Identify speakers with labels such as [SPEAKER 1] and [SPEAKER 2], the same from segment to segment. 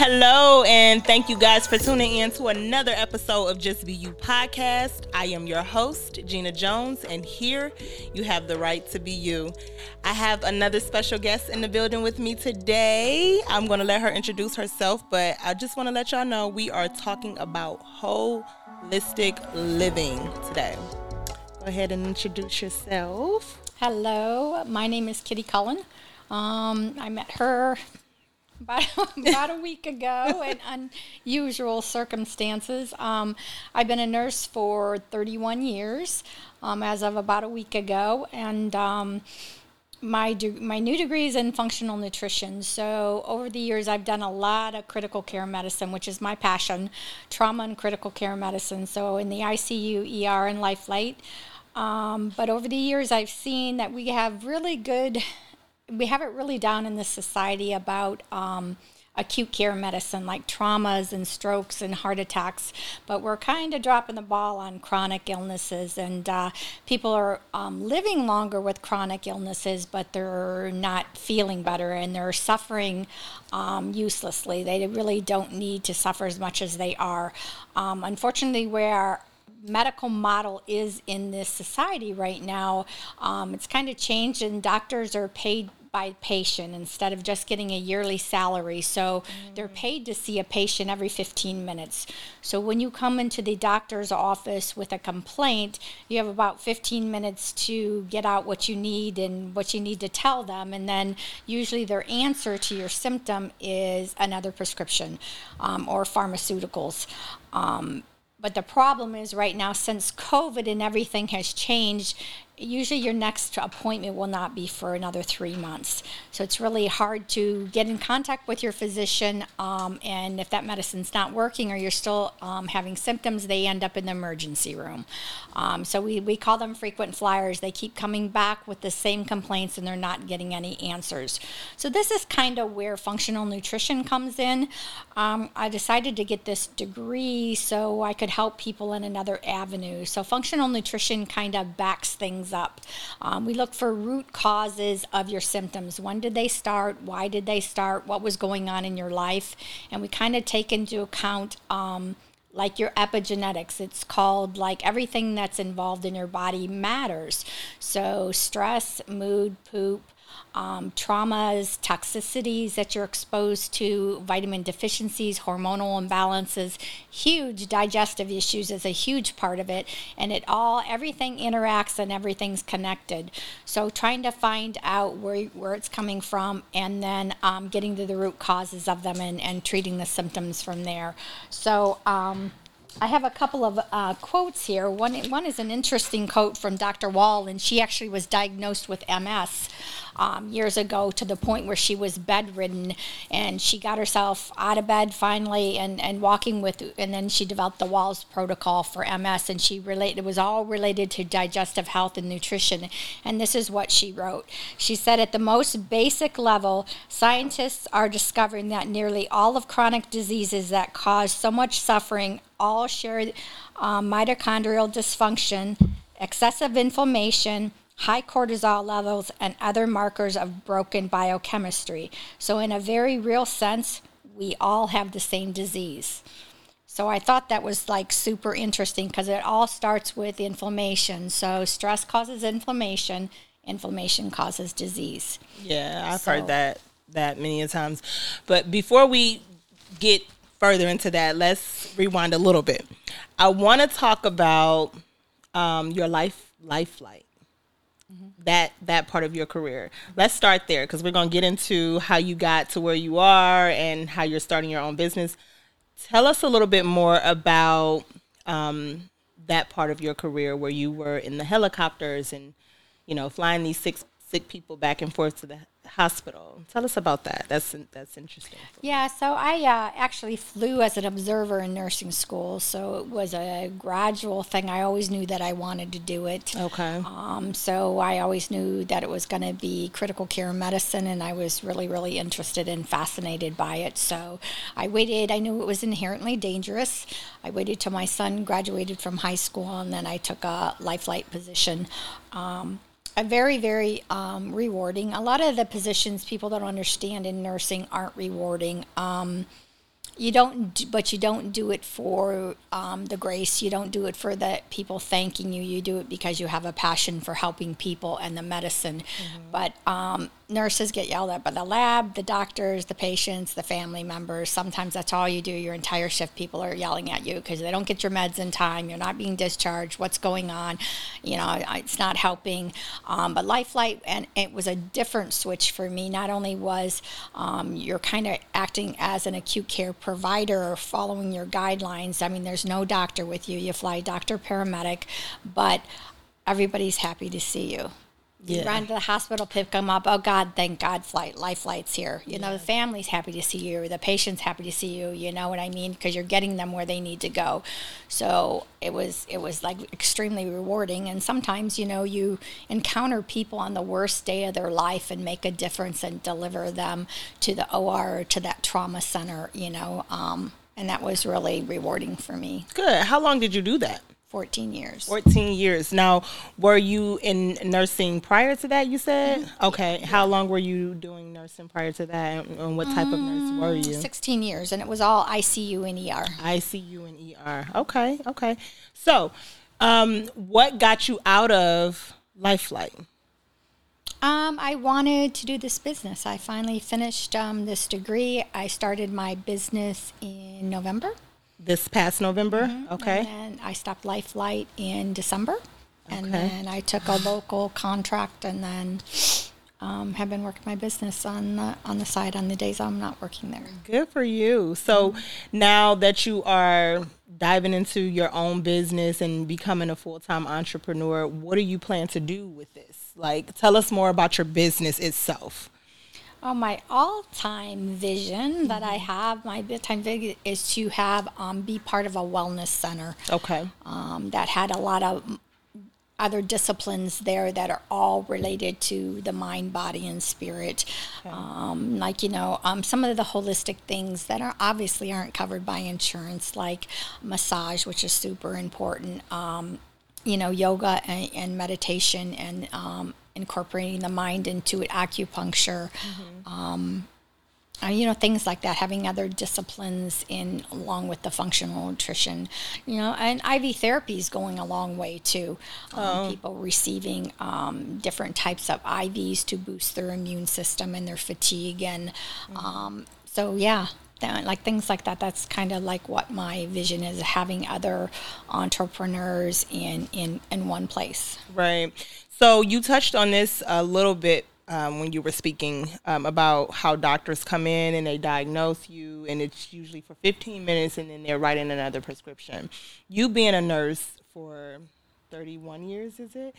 [SPEAKER 1] Hello, and thank you guys for tuning in to another episode of Just Be You podcast. I am your host, Gina Jones, and here you have the right to be you. I have another special guest in the building with me today. I'm going to let her introduce herself, but I just want to let y'all know we are talking about holistic living today. Go ahead and introduce yourself.
[SPEAKER 2] Hello, my name is Kitty Cullen. Um, I met her about, about a week ago in unusual circumstances. Um, I've been a nurse for 31 years um, as of about a week ago, and um, my de- my new degree is in functional nutrition. So over the years, I've done a lot of critical care medicine, which is my passion, trauma and critical care medicine. So in the ICU, ER, and Life Flight. Um, but over the years, I've seen that we have really good we have it really down in the society about um, acute care medicine like traumas and strokes and heart attacks, but we're kind of dropping the ball on chronic illnesses. And uh, people are um, living longer with chronic illnesses, but they're not feeling better and they're suffering um, uselessly. They really don't need to suffer as much as they are. Um, unfortunately, where medical model is in this society right now, um, it's kind of changed, and doctors are paid by patient instead of just getting a yearly salary. So mm. they're paid to see a patient every 15 minutes. So when you come into the doctor's office with a complaint, you have about 15 minutes to get out what you need and what you need to tell them. And then usually their answer to your symptom is another prescription um, or pharmaceuticals. Um, but the problem is right now, since COVID and everything has changed, usually your next appointment will not be for another three months. So it's really hard to get in contact with your physician. Um, and if that medicine's not working or you're still um, having symptoms, they end up in the emergency room. Um, so we, we call them frequent flyers. They keep coming back with the same complaints and they're not getting any answers. So this is kind of where functional nutrition comes in. Um, I decided to get this degree so I could help people in another avenue. So functional nutrition kind of backs things up. Um, we look for root causes of your symptoms. When did they start? Why did they start? What was going on in your life? And we kind of take into account. Um, like your epigenetics. It's called like everything that's involved in your body matters. So, stress, mood, poop, um, traumas, toxicities that you're exposed to, vitamin deficiencies, hormonal imbalances, huge digestive issues is a huge part of it. And it all, everything interacts and everything's connected. So trying to find out where, where it's coming from and then um, getting to the root causes of them and, and treating the symptoms from there. So, um, I have a couple of uh, quotes here. One, one is an interesting quote from Dr. Wall, and she actually was diagnosed with MS um, years ago to the point where she was bedridden, and she got herself out of bed finally and, and walking with, and then she developed the Wahls protocol for MS, and she related it was all related to digestive health and nutrition. And this is what she wrote. She said, at the most basic level, scientists are discovering that nearly all of chronic diseases that cause so much suffering all share um, mitochondrial dysfunction, excessive inflammation, high cortisol levels, and other markers of broken biochemistry. So, in a very real sense, we all have the same disease. So, I thought that was like super interesting because it all starts with inflammation. So, stress causes inflammation, inflammation causes disease.
[SPEAKER 1] Yeah, I've so, heard that that many times. But before we get further into that, let's rewind a little bit. I want to talk about um, your life life flight. That that part of your career. Let's start there because we're gonna get into how you got to where you are and how you're starting your own business. Tell us a little bit more about um, that part of your career where you were in the helicopters and you know flying these six sick people back and forth to the hospital. Tell us about that. That's that's interesting.
[SPEAKER 2] Yeah, so I uh, actually flew as an observer in nursing school, so it was a gradual thing. I always knew that I wanted to do it.
[SPEAKER 1] Okay.
[SPEAKER 2] Um, so I always knew that it was going to be critical care medicine, and I was really, really interested and fascinated by it. So I waited. I knew it was inherently dangerous. I waited till my son graduated from high school, and then I took a life flight position. Um, very, very um, rewarding. A lot of the positions people don't understand in nursing aren't rewarding. Um, you don't d- but you don't do it for um, the grace you don't do it for the people thanking you you do it because you have a passion for helping people and the medicine but um, nurses get yelled at by the lab the doctors the patients the family members. Sometimes that's all you do. Your entire shift people are yelling at you because they don't get your meds in time. You're not being discharged. What's going on? You know it's not helping. Um, but Life Flight and it was a different switch for me. Not only was um, you're kind of acting as an acute care provider following your guidelines. I mean there's no doctor with you. You fly doctor paramedic but everybody's happy to see you you run to the hospital, pick them up. Oh God, thank God, flight, life flight's here. You know, the family's happy to see you, the patient's happy to see you. You know what I mean? Because you're getting them where they need to go. So it was, it was like extremely rewarding. And sometimes, you know, you encounter people on the worst day of their life and make a difference and deliver them to the OR or to that trauma center. You know, um, and that was really rewarding for me.
[SPEAKER 1] Good. How long did you do that?
[SPEAKER 2] 14 years.
[SPEAKER 1] 14 years. Now, were you in nursing prior to that, you said?
[SPEAKER 2] Mm-hmm.
[SPEAKER 1] Okay. How long were you doing nursing prior to that? And, what type of nurse were you?
[SPEAKER 2] 16 years, and it was all ICU and ER.
[SPEAKER 1] ICU and ER. Okay. Okay. So, um, what got you out of Life Flight?
[SPEAKER 2] Um, I wanted to do this business. I finally finished um, this degree. I started my business in November.
[SPEAKER 1] This past November? Okay.
[SPEAKER 2] And then I stopped Life Lifelight in December. And
[SPEAKER 1] Okay.
[SPEAKER 2] then I took a local contract and then um, have been working my business on the, on the side on the days I'm not working there.
[SPEAKER 1] Good for you. So now that you are diving into your own business and becoming a full time entrepreneur, what do you plan to do with this? Like, tell us more about your business itself.
[SPEAKER 2] Oh, my all-time vision that I have, my big-time vision is to have um, be part of a wellness center.
[SPEAKER 1] Okay.
[SPEAKER 2] um, that had a lot of other disciplines there that are all related to the mind, body, and spirit. Um, like you know, um, some of the holistic things that are obviously aren't covered by insurance, like massage, which is super important. Um, you know, yoga and, and meditation, and um, incorporating the mind into it, acupuncture uh, you know things like that having other disciplines in along with the functional nutrition you know and iv therapy is going a long way too. Um, people receiving um, different types of ivs to boost their immune system and their fatigue and um, so yeah that, like things like that that's kind of like what my vision is having other entrepreneurs in in in one place.
[SPEAKER 1] Right. So you touched on this a little bit um, when you were speaking um, about how doctors come in and they diagnose you, and it's usually for 15 minutes, and then they're writing another prescription. You being a nurse for 31 years, is it?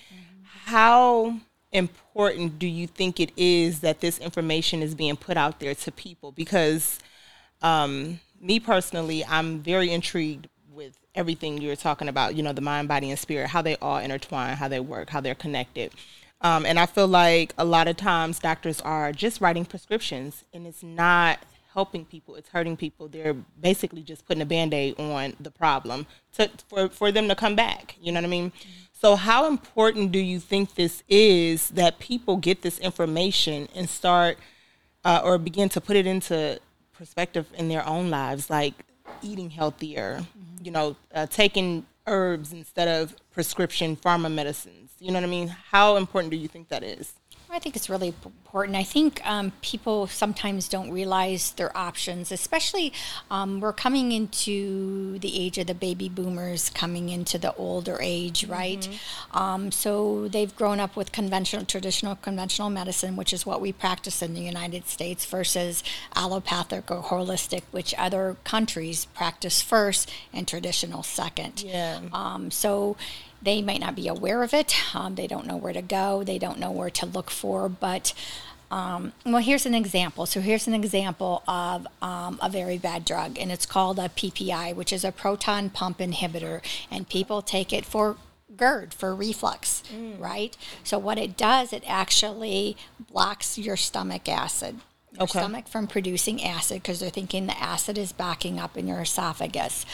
[SPEAKER 1] How important do you think it is that this information is being put out there to people? Because um, me personally, I'm very intrigued with everything you're talking about. You know, the mind, body, and spirit, how they all intertwine, how they work, how they're connected. Um, and I feel like a lot of times doctors are just writing prescriptions, and it's not helping people; it's hurting people. They're basically just putting a band-aid on the problem to for for them to come back. You know what I mean? So, how important do you think this is that people get this information and start uh, or begin to put it into perspective in their own lives, like eating healthier, you know, uh, taking herbs instead of prescription pharma medicines. You know what I mean? How important do you think that is?
[SPEAKER 2] I think it's really important. I think um, people sometimes don't realize their options, especially um, we're coming into the age of the baby boomers, coming into the older age, right? Um, so they've grown up with conventional, traditional, conventional medicine, which is what we practice in the United States, versus allopathic or holistic, which other countries practice first and traditional second.
[SPEAKER 1] Yeah.
[SPEAKER 2] Um, so they might not be aware of it. Um, they don't know where to go. They don't know where to look for. But um, well, here's an example. So here's an example of um, a very bad drug, and it's called a PPI, which is a proton pump inhibitor, and people take it for GERD for reflux, right? So what it does, it actually blocks your stomach acid. Your
[SPEAKER 1] Okay.
[SPEAKER 2] stomach from producing acid because they're thinking the acid is backing up in your esophagus.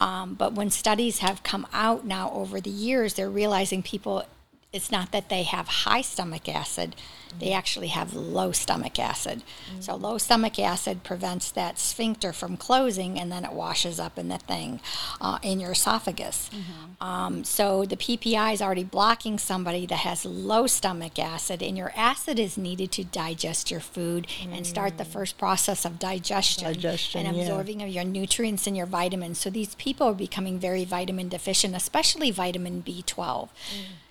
[SPEAKER 2] Um, but when studies have come out now over the years, they're realizing people it's not that they have high stomach acid, they actually have low stomach acid. So, low stomach acid prevents that sphincter from closing and then it washes up in the thing uh, in your esophagus. Um, so, the PPI is already blocking somebody that has low stomach acid, and your acid is needed to digest your food and start the first process of digestion,
[SPEAKER 1] Digestion,
[SPEAKER 2] and
[SPEAKER 1] yeah.
[SPEAKER 2] absorbing of your nutrients and your vitamins. So, these people are becoming very vitamin deficient, especially vitamin B12.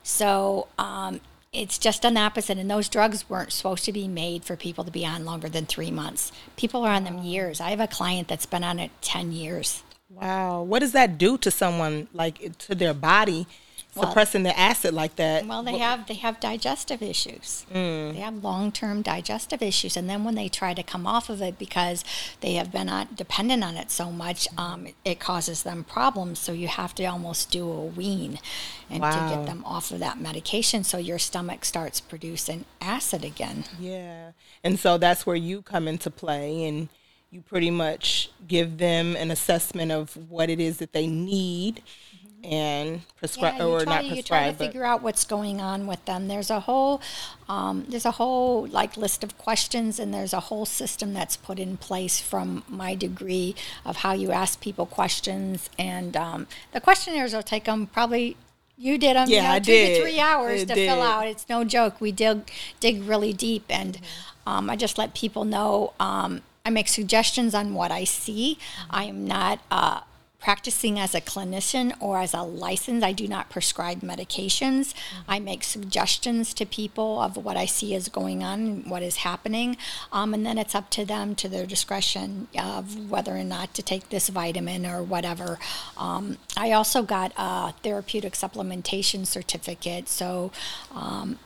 [SPEAKER 2] So, um, it's just an opposite, and those drugs weren't supposed to be made for people to be on longer than three months. People are on them years. I have a client that's been on it 10 years.
[SPEAKER 1] Wow. What does that do to someone, like to their body,
[SPEAKER 2] Well-
[SPEAKER 1] suppressing the acid like that?
[SPEAKER 2] Well, they have they have digestive issues. They have long term digestive issues, and then when they try to come off of it because they have been on, dependent on it so much, um, it, it causes them problems. So you have to almost do a wean, and to get them off of that medication, so your stomach starts producing acid again.
[SPEAKER 1] Yeah. And so that's where you come into play and you pretty much give them an assessment of what it is that they need and prescribe
[SPEAKER 2] Yeah, you
[SPEAKER 1] or
[SPEAKER 2] try,
[SPEAKER 1] not
[SPEAKER 2] to- you try to figure out what's going on with them. There's a whole, um, there's a whole like list of questions, and there's a whole system that's put in place from my degree of how you ask people questions, and um, the questionnaires will take them probably. You did them,
[SPEAKER 1] Yeah,
[SPEAKER 2] you know,
[SPEAKER 1] I
[SPEAKER 2] two
[SPEAKER 1] did.
[SPEAKER 2] to three hours
[SPEAKER 1] I
[SPEAKER 2] to
[SPEAKER 1] did.
[SPEAKER 2] fill out. It's no joke. We dig dig really deep, and um, I just let people know. Um, I make suggestions on what I see. I am not. Uh, practicing as a clinician or as a license. I do not prescribe medications. I make suggestions to people of what I see is going on and what is happening. Um, and then it's up to them, to their discretion, of whether or not to take this vitamin or whatever. Um, I also got a therapeutic supplementation certificate. So um,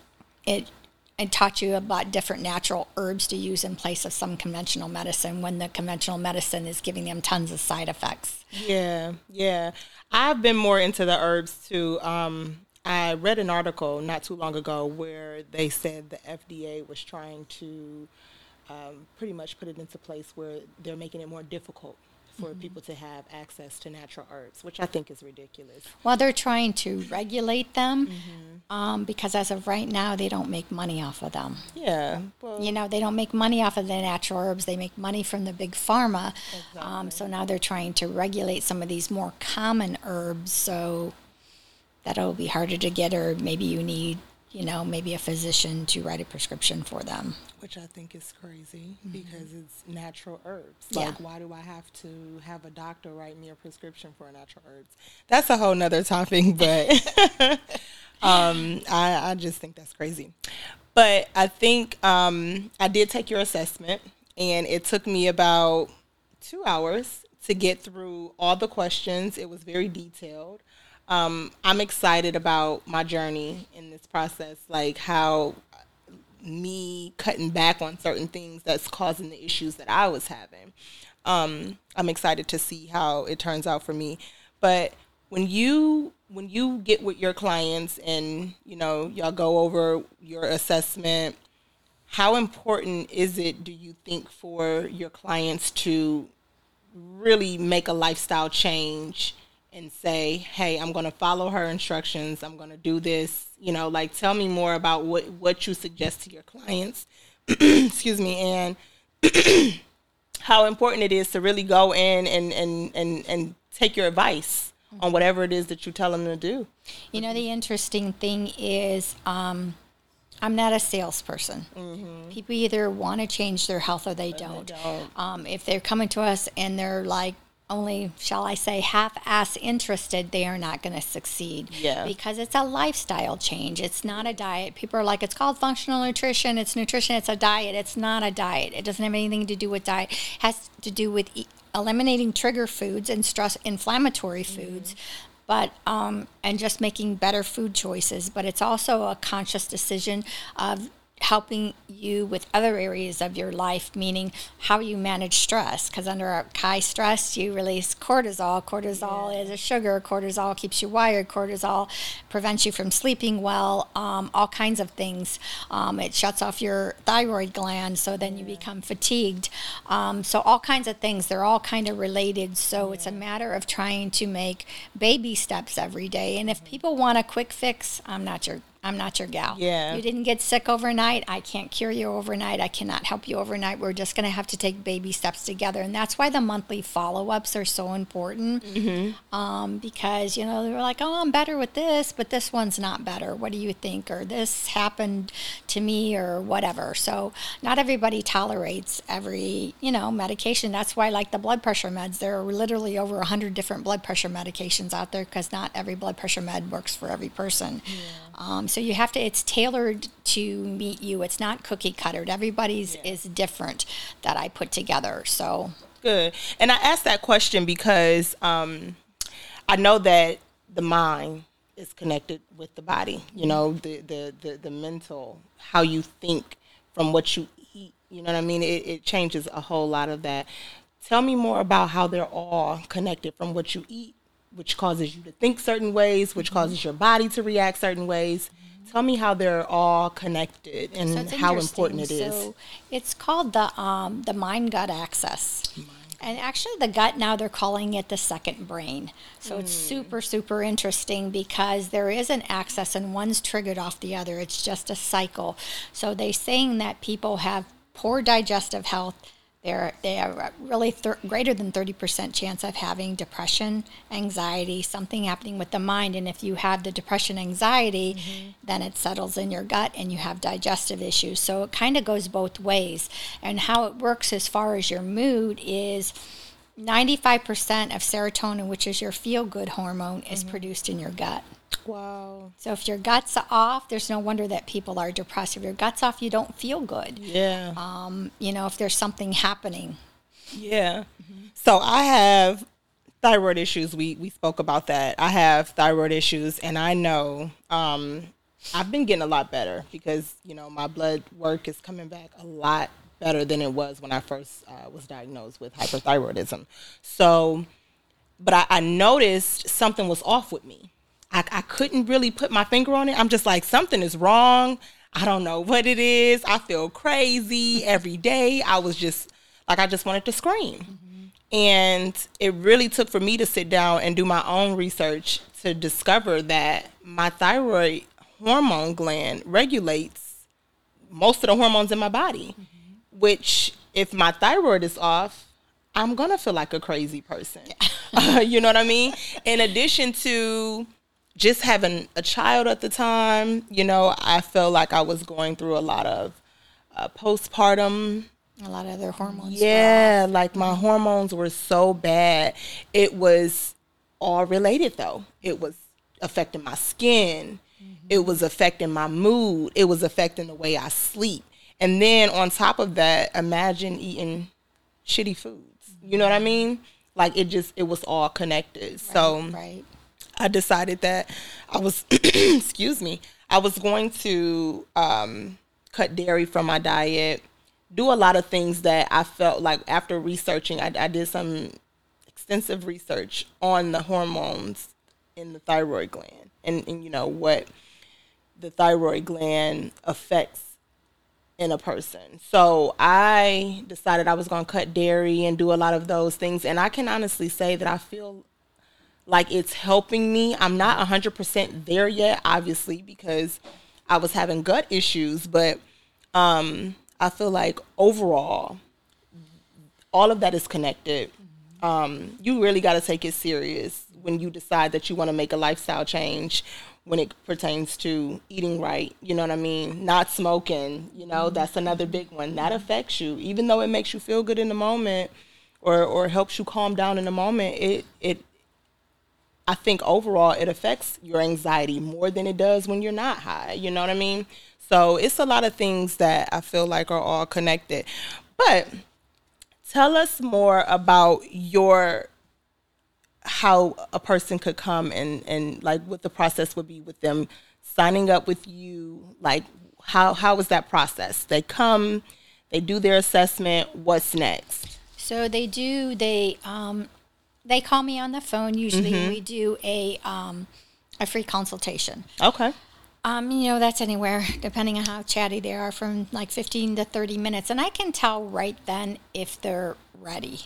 [SPEAKER 2] it and taught you about different natural herbs to use in place of some conventional medicine when the conventional medicine is giving them tons of side effects.
[SPEAKER 1] Yeah, yeah. I've been more into the herbs too. Um, I read an article not too long ago where they said the FDA was trying to um, pretty much put it into place where they're making it more difficult for people to have access to natural herbs, which I think is ridiculous.
[SPEAKER 2] Well, they're trying to regulate them um, because as of right now, they don't make money off of them.
[SPEAKER 1] Yeah. Well,
[SPEAKER 2] You know, they don't make money off of the natural herbs. They make money from the big pharma. Um, so now they're trying to regulate some of these more common herbs. So that'll be harder to get, or maybe you need, you know, maybe a physician to write a prescription for them.
[SPEAKER 1] which I think is crazy because it's natural herbs.
[SPEAKER 2] Yeah.
[SPEAKER 1] Like, why do I have to have a doctor write me a prescription for natural herbs? That's a whole nother topic, but um, I, I just think that's crazy. But I think um, I did take your assessment, and it took me about two hours to get through all the questions. It was very detailed. Um, I'm excited about my journey in this process, like how me cutting back on certain things that's causing the issues that I was having. Um, I'm excited to see how it turns out for me. But when you when you get with your clients and you know y'all go over your assessment, how important is it do you think for your clients to really make a lifestyle change and say, "Hey, I'm going to follow her instructions. I'm going to do this." You know, like tell me more about what what you suggest to your clients. Excuse me, and how important it is to really go in and and and and take your advice on whatever it is that you tell them to do.
[SPEAKER 2] You know, the interesting thing is, um, I'm not a salesperson. People either want to change their health or they don't.
[SPEAKER 1] don't.
[SPEAKER 2] Um, if they're coming to us and they're like only, shall I say, half-ass interested, they are not going to succeed.
[SPEAKER 1] Yeah.
[SPEAKER 2] Because it's a lifestyle change. It's not a diet. People are like, it's called functional nutrition. It's nutrition. It's a diet. It's not a diet. It doesn't have anything to do with diet. It has to do with e- eliminating trigger foods and stress inflammatory foods but um, and just making better food choices. But it's also a conscious decision of helping you with other areas of your life, meaning how you manage stress. Because under a high stress, you release cortisol. Cortisol is a sugar. Cortisol keeps you wired. Cortisol prevents you from sleeping well. Um, all kinds of things. Um, it shuts off your thyroid gland, so then you become fatigued. Um, so all kinds of things. They're all kind of related. So it's a matter of trying to make baby steps every day. And if people want a quick fix, I'm not your I'm not your gal.
[SPEAKER 1] Yeah.
[SPEAKER 2] You didn't get sick overnight. I can't cure you overnight. I cannot help you overnight. We're just going to have to take baby steps together. And that's why the monthly follow ups are so important.
[SPEAKER 1] Mm-hmm.
[SPEAKER 2] Um, because, you know, they're like, oh, I'm better with this, but this one's not better. What do you think? Or this happened to me or whatever. So not everybody tolerates every, you know, medication. That's why, like the blood pressure meds, there are literally over 100 different blood pressure medications out there because not every blood pressure med works for every person. Um, so you have to, it's tailored to meet you. It's not cookie cuttered. Everybody's is different that I put together. So
[SPEAKER 1] Good. And I asked that question because um, I know that the mind is connected with the body. You know, the the the, the mental, how you think from what you eat. You know what I mean? It, it changes a whole lot of that. Tell me more about how they're all connected from what you eat, which causes you to think certain ways, which causes your body to react certain ways. Tell me how they're all connected and
[SPEAKER 2] So
[SPEAKER 1] how important it is.
[SPEAKER 2] So it's called the um, the mind gut axis. And actually, the gut now they're calling it the second brain. So it's
[SPEAKER 1] Hmm.
[SPEAKER 2] super, super interesting because there is an access and one's triggered off the other. It's just a cycle. So they're saying that people have poor digestive health. They're, they are really thir- greater than 30% chance of having depression, anxiety, something happening with the mind. And if you have the depression, anxiety, mm-hmm. then it settles in your gut and you have digestive issues. So it kind of goes both ways. And how it works as far as your mood is 95% of serotonin, which is your feel good hormone, is mm-hmm. produced in your gut.
[SPEAKER 1] Wow.
[SPEAKER 2] So if your gut's are off, there's no wonder that people are depressed. If your gut's off, you don't feel good.
[SPEAKER 1] Yeah.
[SPEAKER 2] Um, you know, if there's something happening.
[SPEAKER 1] Yeah. So I have thyroid issues. We we spoke about that. I have thyroid issues, and I know um, I've been getting a lot better because you know my blood work is coming back a lot better than it was when I first uh, was diagnosed with hyperthyroidism. So, but I, I noticed something was off with me. I, I couldn't really put my finger on it. I'm just like something is wrong. I don't know what it is. I feel crazy every day. I was just like I just wanted to scream. And it really took for me to sit down and do my own research to discover that my thyroid hormone gland regulates most of the hormones in my body, which if my thyroid is off, I'm to feel like a crazy person. you know what I mean? In addition to just having a child at the time, you know, I felt like I was going through a lot of uh, postpartum
[SPEAKER 2] A lot of other hormones.
[SPEAKER 1] yeah, like my hormones were so bad. It was all related though. It was affecting my skin. It was affecting my mood. It was affecting the way I sleep. And then on top of that, imagine eating shitty foods. You know what I mean? Like it just it was all connected. so
[SPEAKER 2] Right.
[SPEAKER 1] I decided that I was, excuse me, I was going to um, cut dairy from my diet, do a lot of things that I felt like after researching, I, I did some extensive research on the hormones in the thyroid gland and, and you know what the thyroid gland affects in a person. So I decided I was going to cut dairy and do a lot of those things. And I can honestly say that I feel like it's helping me. I'm not 100% there yet, obviously, because I was having gut issues, but um, I feel like overall, all of that is connected. Um, you really got to take it serious when you decide that you want to make a lifestyle change when it pertains to eating right. You know what I mean? Not smoking, you know, that's another big one. That affects you. Even though it makes you feel good in the moment or, or helps you calm down in the moment, it, it I think overall it affects your anxiety more than it does when you're not high. You know what I mean? So it's a lot of things that I feel like are all connected. But tell us more about your how a person could come and and like what the process would be with them signing up with you like how how was that process they come they do their assessment what's next
[SPEAKER 2] So they do. They um, they call me on the phone. Usually,
[SPEAKER 1] Mm-hmm.
[SPEAKER 2] we do a um, a free consultation.
[SPEAKER 1] okay
[SPEAKER 2] Um, you know, that's anywhere depending on how chatty they are, from like fifteen to thirty minutes, and I can tell right then if they're ready.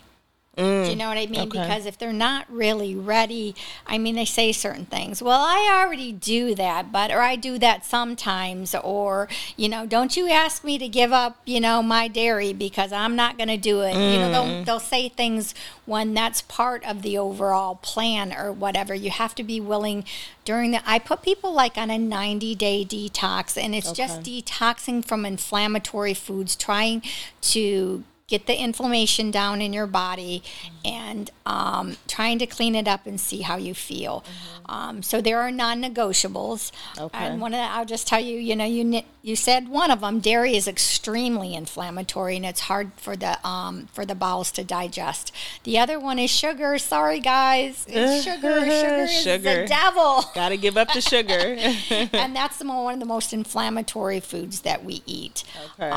[SPEAKER 2] Mm. Do you know what I mean?
[SPEAKER 1] okay.
[SPEAKER 2] Because if they're not really ready, I mean, they say certain things. Well, I already do that, but, or I do that sometimes, or, you know, don't you ask me to give up, you know, my dairy because I'm not going to do it. You know, they'll, mm. they'll say things when that's part of the overall plan or whatever. You have to be willing during the, I put people like on a 90 day detox, and it's just detoxing from inflammatory foods, trying to get the inflammation down in your body and um, trying to clean it up and see how you feel. Um, so there are non-negotiables.
[SPEAKER 1] Okay.
[SPEAKER 2] And one of the, I'll just tell you, you know, you you said one of them. Dairy is extremely inflammatory and it's hard for the um, for the bowels to digest. The other one is sugar. Sorry, guys, it's sugar. Sugar is
[SPEAKER 1] Sugar.
[SPEAKER 2] the devil
[SPEAKER 1] Gotta give up the sugar.
[SPEAKER 2] and that's the one of the most inflammatory foods that we eat.
[SPEAKER 1] Okay.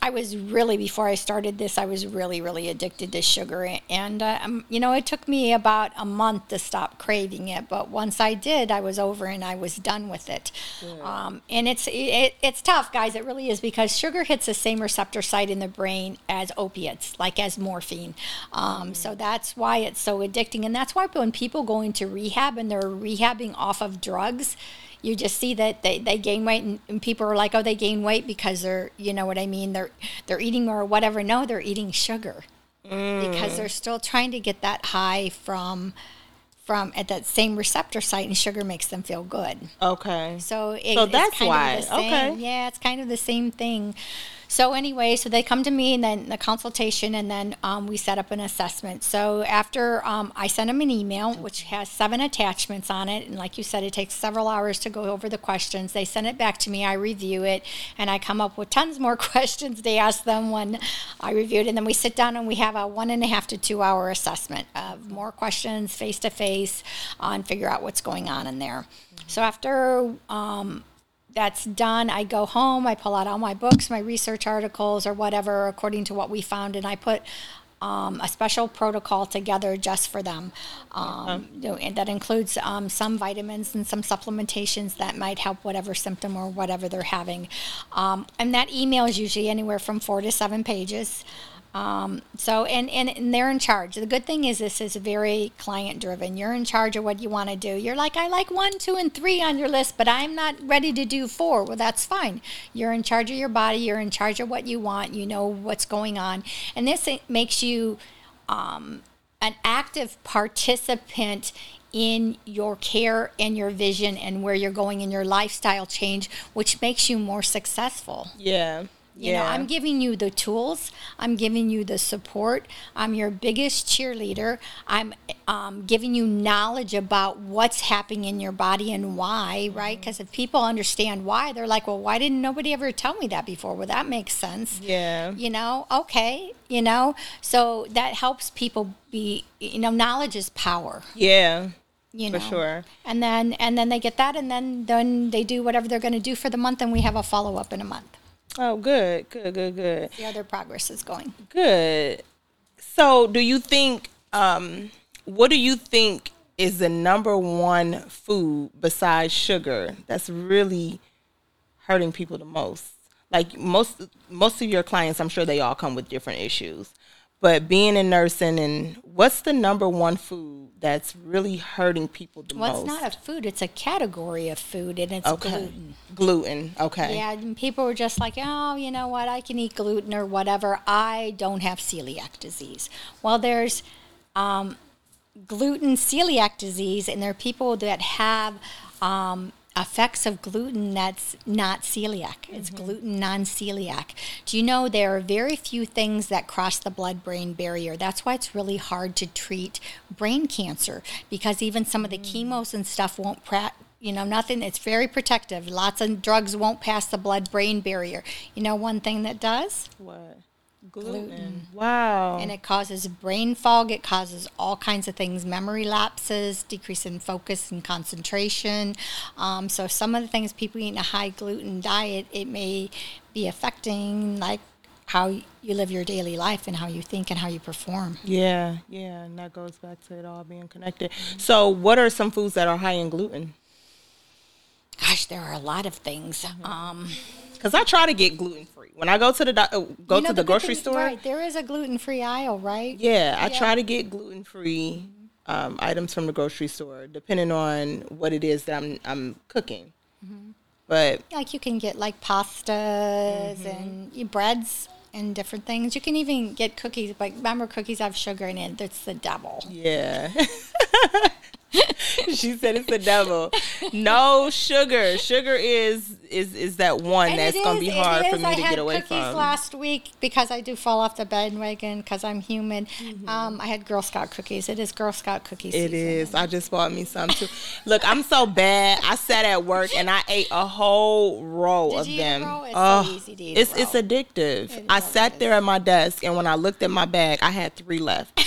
[SPEAKER 2] I was really before I started this, I was really, really addicted to sugar, and uh, um, you know, it took me about a month to stop craving it. But once I did, I was over and I was done with it. Um, and it's it, it's tough, guys. It really is because sugar hits the same receptor site in the brain as opiates, like as morphine. Um, So that's why it's so addicting, and that's why when people go into rehab and they're rehabbing off of drugs you just see that they, they gain weight and, and people are like oh they gain weight because they're you know what i mean they're they're eating more or whatever no they're eating sugar because mm. they're still trying to get that high from from at that same receptor site and sugar makes them feel good
[SPEAKER 1] okay.
[SPEAKER 2] so, it,
[SPEAKER 1] So
[SPEAKER 2] it's
[SPEAKER 1] that's why.
[SPEAKER 2] Of the same.
[SPEAKER 1] Okay.
[SPEAKER 2] Yeah, it's kind of the same thing. So anyway, so they come to me and then the consultation, and then um, we set up an assessment. So after um, I send them an email, which has seven attachments on it, and like you said, it takes several hours to go over the questions. They send it back to me. I review it, and I come up with tons more questions to ask them when I review it, and then we sit down and we have a one and a half to two hour assessment of more questions face to face and figure out what's going on in there. So after um, that's done, I go home, I pull out all my books, my research articles, or whatever, according to what we found, and I put um, a special protocol together just for them. Um, you know, and that includes um, some vitamins and some supplementations that might help whatever symptom or whatever they're having. Um, and that email is usually anywhere from four to seven pages. Um, so and, and and they're in charge. The good thing is this is very client driven. You're in charge of what you want to do. You're like I like one, two, and three on your list, but I'm not ready to do four. Well, that's fine. You're in charge of your body. You're in charge of what you want. You know what's going on, and this makes you um, an active participant in your care and your vision and where you're going in your lifestyle change, which makes you more successful.
[SPEAKER 1] Yeah.
[SPEAKER 2] You
[SPEAKER 1] yeah.
[SPEAKER 2] know, I'm giving you the tools. I'm giving you the support. I'm your biggest cheerleader. I'm um, giving you knowledge about what's happening in your body and why, right? Because if people understand why, they're like, well, why didn't nobody ever tell me that before? Well, that makes sense.
[SPEAKER 1] yeah.
[SPEAKER 2] You know, okay, you know, so that helps people be, you know, knowledge is power.
[SPEAKER 1] Yeah.
[SPEAKER 2] You know.
[SPEAKER 1] For sure.
[SPEAKER 2] and then and then they get that, and then then they do whatever they're going to do for the month, and we have a follow up in a month.
[SPEAKER 1] Oh, good. Good. Good. Good.
[SPEAKER 2] See how their progress is going.
[SPEAKER 1] Good. So, do you think? Um, what do you think is the number one food besides sugar that's really hurting people the most? Like most most of your clients, I'm sure they all come with different issues. But being in nursing, and what's the number one food that's really hurting people the
[SPEAKER 2] Well,
[SPEAKER 1] most?
[SPEAKER 2] it's not a food; it's a category of food, and it's
[SPEAKER 1] okay.
[SPEAKER 2] gluten.
[SPEAKER 1] Gluten. Okay.
[SPEAKER 2] Yeah, and people were just like, "Oh, you know what? I can eat gluten or whatever. I don't have celiac disease." Well, there's um, gluten celiac disease, and there are people that have um, effects of gluten that's not celiac. It's mm-hmm. gluten non celiac. Do you know there are very few things that cross the blood brain barrier? That's why it's really hard to treat brain cancer because even some of the mm. chemos and stuff won't. Pra- you know, nothing, it's very protective. Lots of drugs won't pass the blood brain barrier. You know, one thing that does?
[SPEAKER 1] What? Gluten. Wow.
[SPEAKER 2] and it causes brain fog. It causes all kinds of things, memory lapses, decrease in focus and concentration. Um, so some of the things people eat in a high gluten diet, it may be affecting like how you live your daily life and how you think and how you perform.
[SPEAKER 1] Yeah, yeah, and that goes back to it all being connected. So, what are some foods that are high in gluten?
[SPEAKER 2] Gosh, there are a lot of things.
[SPEAKER 1] Mm-hmm.
[SPEAKER 2] Um,
[SPEAKER 1] because I try to get gluten when I go to the do- uh, go
[SPEAKER 2] You know
[SPEAKER 1] to the, grocery store.
[SPEAKER 2] Right, there is a gluten free aisle, right?
[SPEAKER 1] Yeah, I
[SPEAKER 2] Yeah.
[SPEAKER 1] try to get gluten free um, items from the grocery store, depending on what it is that I'm I'm cooking.
[SPEAKER 2] Mm-hmm.
[SPEAKER 1] But
[SPEAKER 2] Like you can get like pastas
[SPEAKER 1] Mm-hmm.
[SPEAKER 2] and breads and different things. You can even get cookies, but remember cookies have sugar in it. That's the devil.
[SPEAKER 1] yeah. she said it's the devil. No sugar. Sugar is is is that one
[SPEAKER 2] And
[SPEAKER 1] that's
[SPEAKER 2] it
[SPEAKER 1] gonna be hard for me
[SPEAKER 2] I
[SPEAKER 1] to get away
[SPEAKER 2] cookies
[SPEAKER 1] from.
[SPEAKER 2] last week because I do fall off the bandwagon because I'm human.
[SPEAKER 1] Mm-hmm.
[SPEAKER 2] Um, I had Girl Scout cookies. It is Girl Scout cookies.
[SPEAKER 1] It is. I just bought me some too. Look, I'm so bad. I sat at work and I ate a whole row
[SPEAKER 2] Did
[SPEAKER 1] of them.
[SPEAKER 2] It's so easy to eat
[SPEAKER 1] it's it's addictive.
[SPEAKER 2] It
[SPEAKER 1] I sat
[SPEAKER 2] is.
[SPEAKER 1] there at my desk and when I looked at my bag, I had three left.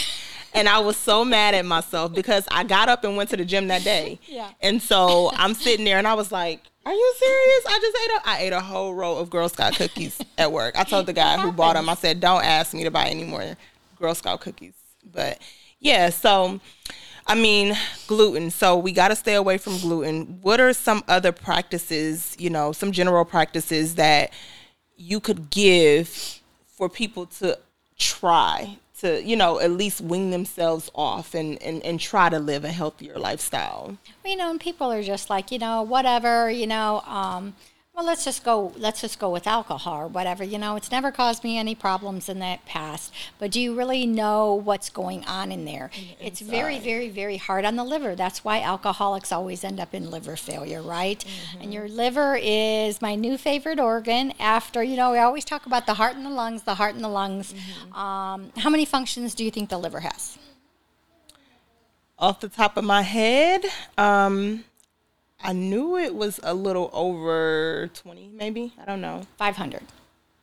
[SPEAKER 1] And I was so mad at myself because I got up and went to the gym that day.
[SPEAKER 2] Yeah.
[SPEAKER 1] And so I'm sitting there and I was like, Are you serious? I just ate a I ate a whole row of Girl Scout cookies at work. I told the guy who bought them, I said, Don't ask me to buy any more Girl Scout cookies. But yeah, so I mean, gluten. So we got to stay away from gluten. What are some other practices, you know, some general practices that you could give for people to try to, you know, at least wing themselves off and, and, and try to live a healthier lifestyle?
[SPEAKER 2] you know, and people are just like, you know, whatever, you know, um, well, let's just go, let's just go with alcohol or whatever. You know, it's never caused me any problems in that past. But do you really know what's going on in there? It's very, very, very hard on the liver. That's why alcoholics always end up in liver failure, right? And your liver is my new favorite organ. After, you know, we always talk about the heart and the lungs, the heart and the lungs. Um, how many functions do you think the liver has?
[SPEAKER 1] Off the top of my head, um, I knew it was a little over 20, maybe. I don't know.
[SPEAKER 2] 500.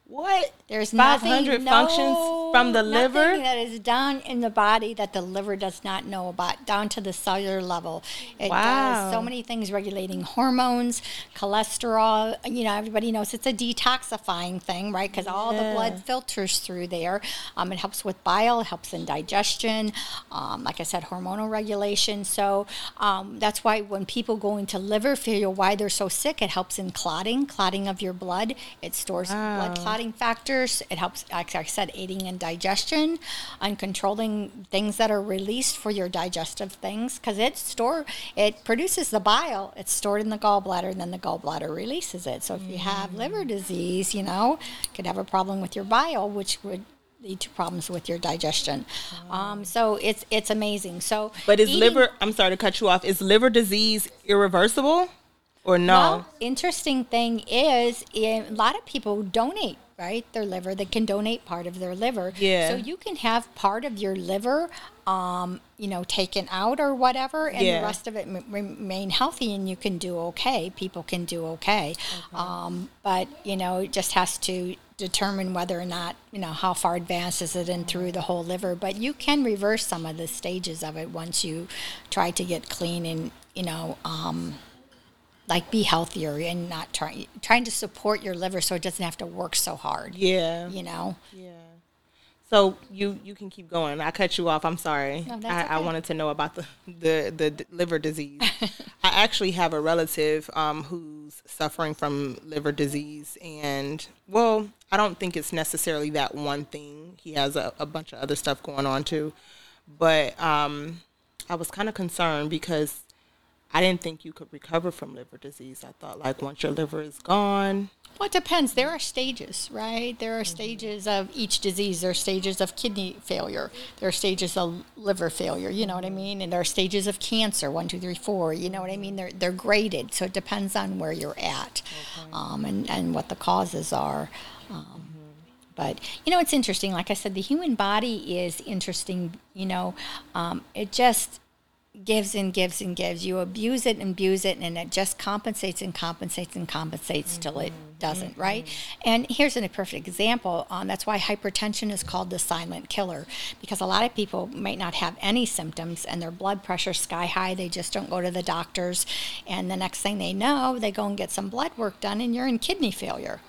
[SPEAKER 1] What?
[SPEAKER 2] There's
[SPEAKER 1] 500
[SPEAKER 2] nothing,
[SPEAKER 1] functions
[SPEAKER 2] no,
[SPEAKER 1] from the liver?
[SPEAKER 2] that is done in the body that the liver does not know about, down to the cellular level. It does so many things regulating hormones, cholesterol. You know, everybody knows it's a detoxifying thing, right? Because all the blood filters through there. Um, it helps with bile, it helps in digestion. Um, like I said, hormonal regulation. So um, that's why when people go into liver failure, why they're so sick, it helps in clotting, clotting of your blood. It stores blood clotting factors. It helps, like I said, aiding in digestion and controlling things that are released for your digestive things because it store it produces the bile. It's stored in the gallbladder, and then the gallbladder releases it. So if you have liver disease, you know, you could have a problem with your bile, which would lead to problems with your digestion. Um, so it's it's amazing. So,
[SPEAKER 1] But is
[SPEAKER 2] eating-
[SPEAKER 1] liver, I'm sorry to cut you off, is liver disease irreversible or no?
[SPEAKER 2] Well, interesting thing is, eh, a lot of people donate, right? Their liver. They can donate part of their liver.
[SPEAKER 1] Yeah.
[SPEAKER 2] So you can have part of your liver, um, you know, taken out or whatever, and
[SPEAKER 1] Yeah.
[SPEAKER 2] the rest of it m- remain healthy, and you can do okay. People can do okay. Um, but you know, it just has to determine whether or not you know how far advanced is it in through the whole liver. But you can reverse some of the stages of it once you try to get clean and you know. Um, like be healthier and not trying trying to support your liver so it doesn't have to work so hard.
[SPEAKER 1] yeah.
[SPEAKER 2] You know.
[SPEAKER 1] Yeah. So you you can keep going. I cut you off. I'm sorry.
[SPEAKER 2] No,
[SPEAKER 1] I,
[SPEAKER 2] that's
[SPEAKER 1] I wanted to know about the the, the d- liver disease. I actually have a relative um, who's suffering from liver disease, and well, I don't think it's necessarily that one thing. He has a, a bunch of other stuff going on too, but um, I was kind of concerned because I didn't think you could recover from liver disease. I thought like once your liver is gone,
[SPEAKER 2] Well, it depends. There are stages, right? There are stages of each disease. There are stages of kidney failure. There are stages of liver failure. You know what I mean? And there are stages of cancer. One, two, three, four. You know what I mean? They're they're graded, so it depends on where you're at, um, and and what the causes are. Um, but you know, it's interesting. Like I said, the human body is interesting. You know, um, it just gives and gives and gives. You abuse it and abuse it, and it just compensates and compensates and compensates till it doesn't, right? And here's a perfect example. Um, that's why hypertension is called the silent killer, because a lot of people might not have any symptoms and their blood pressure sky high. They just don't go to the doctors, and the next thing they know, they go and get some blood work done, and you're in kidney failure.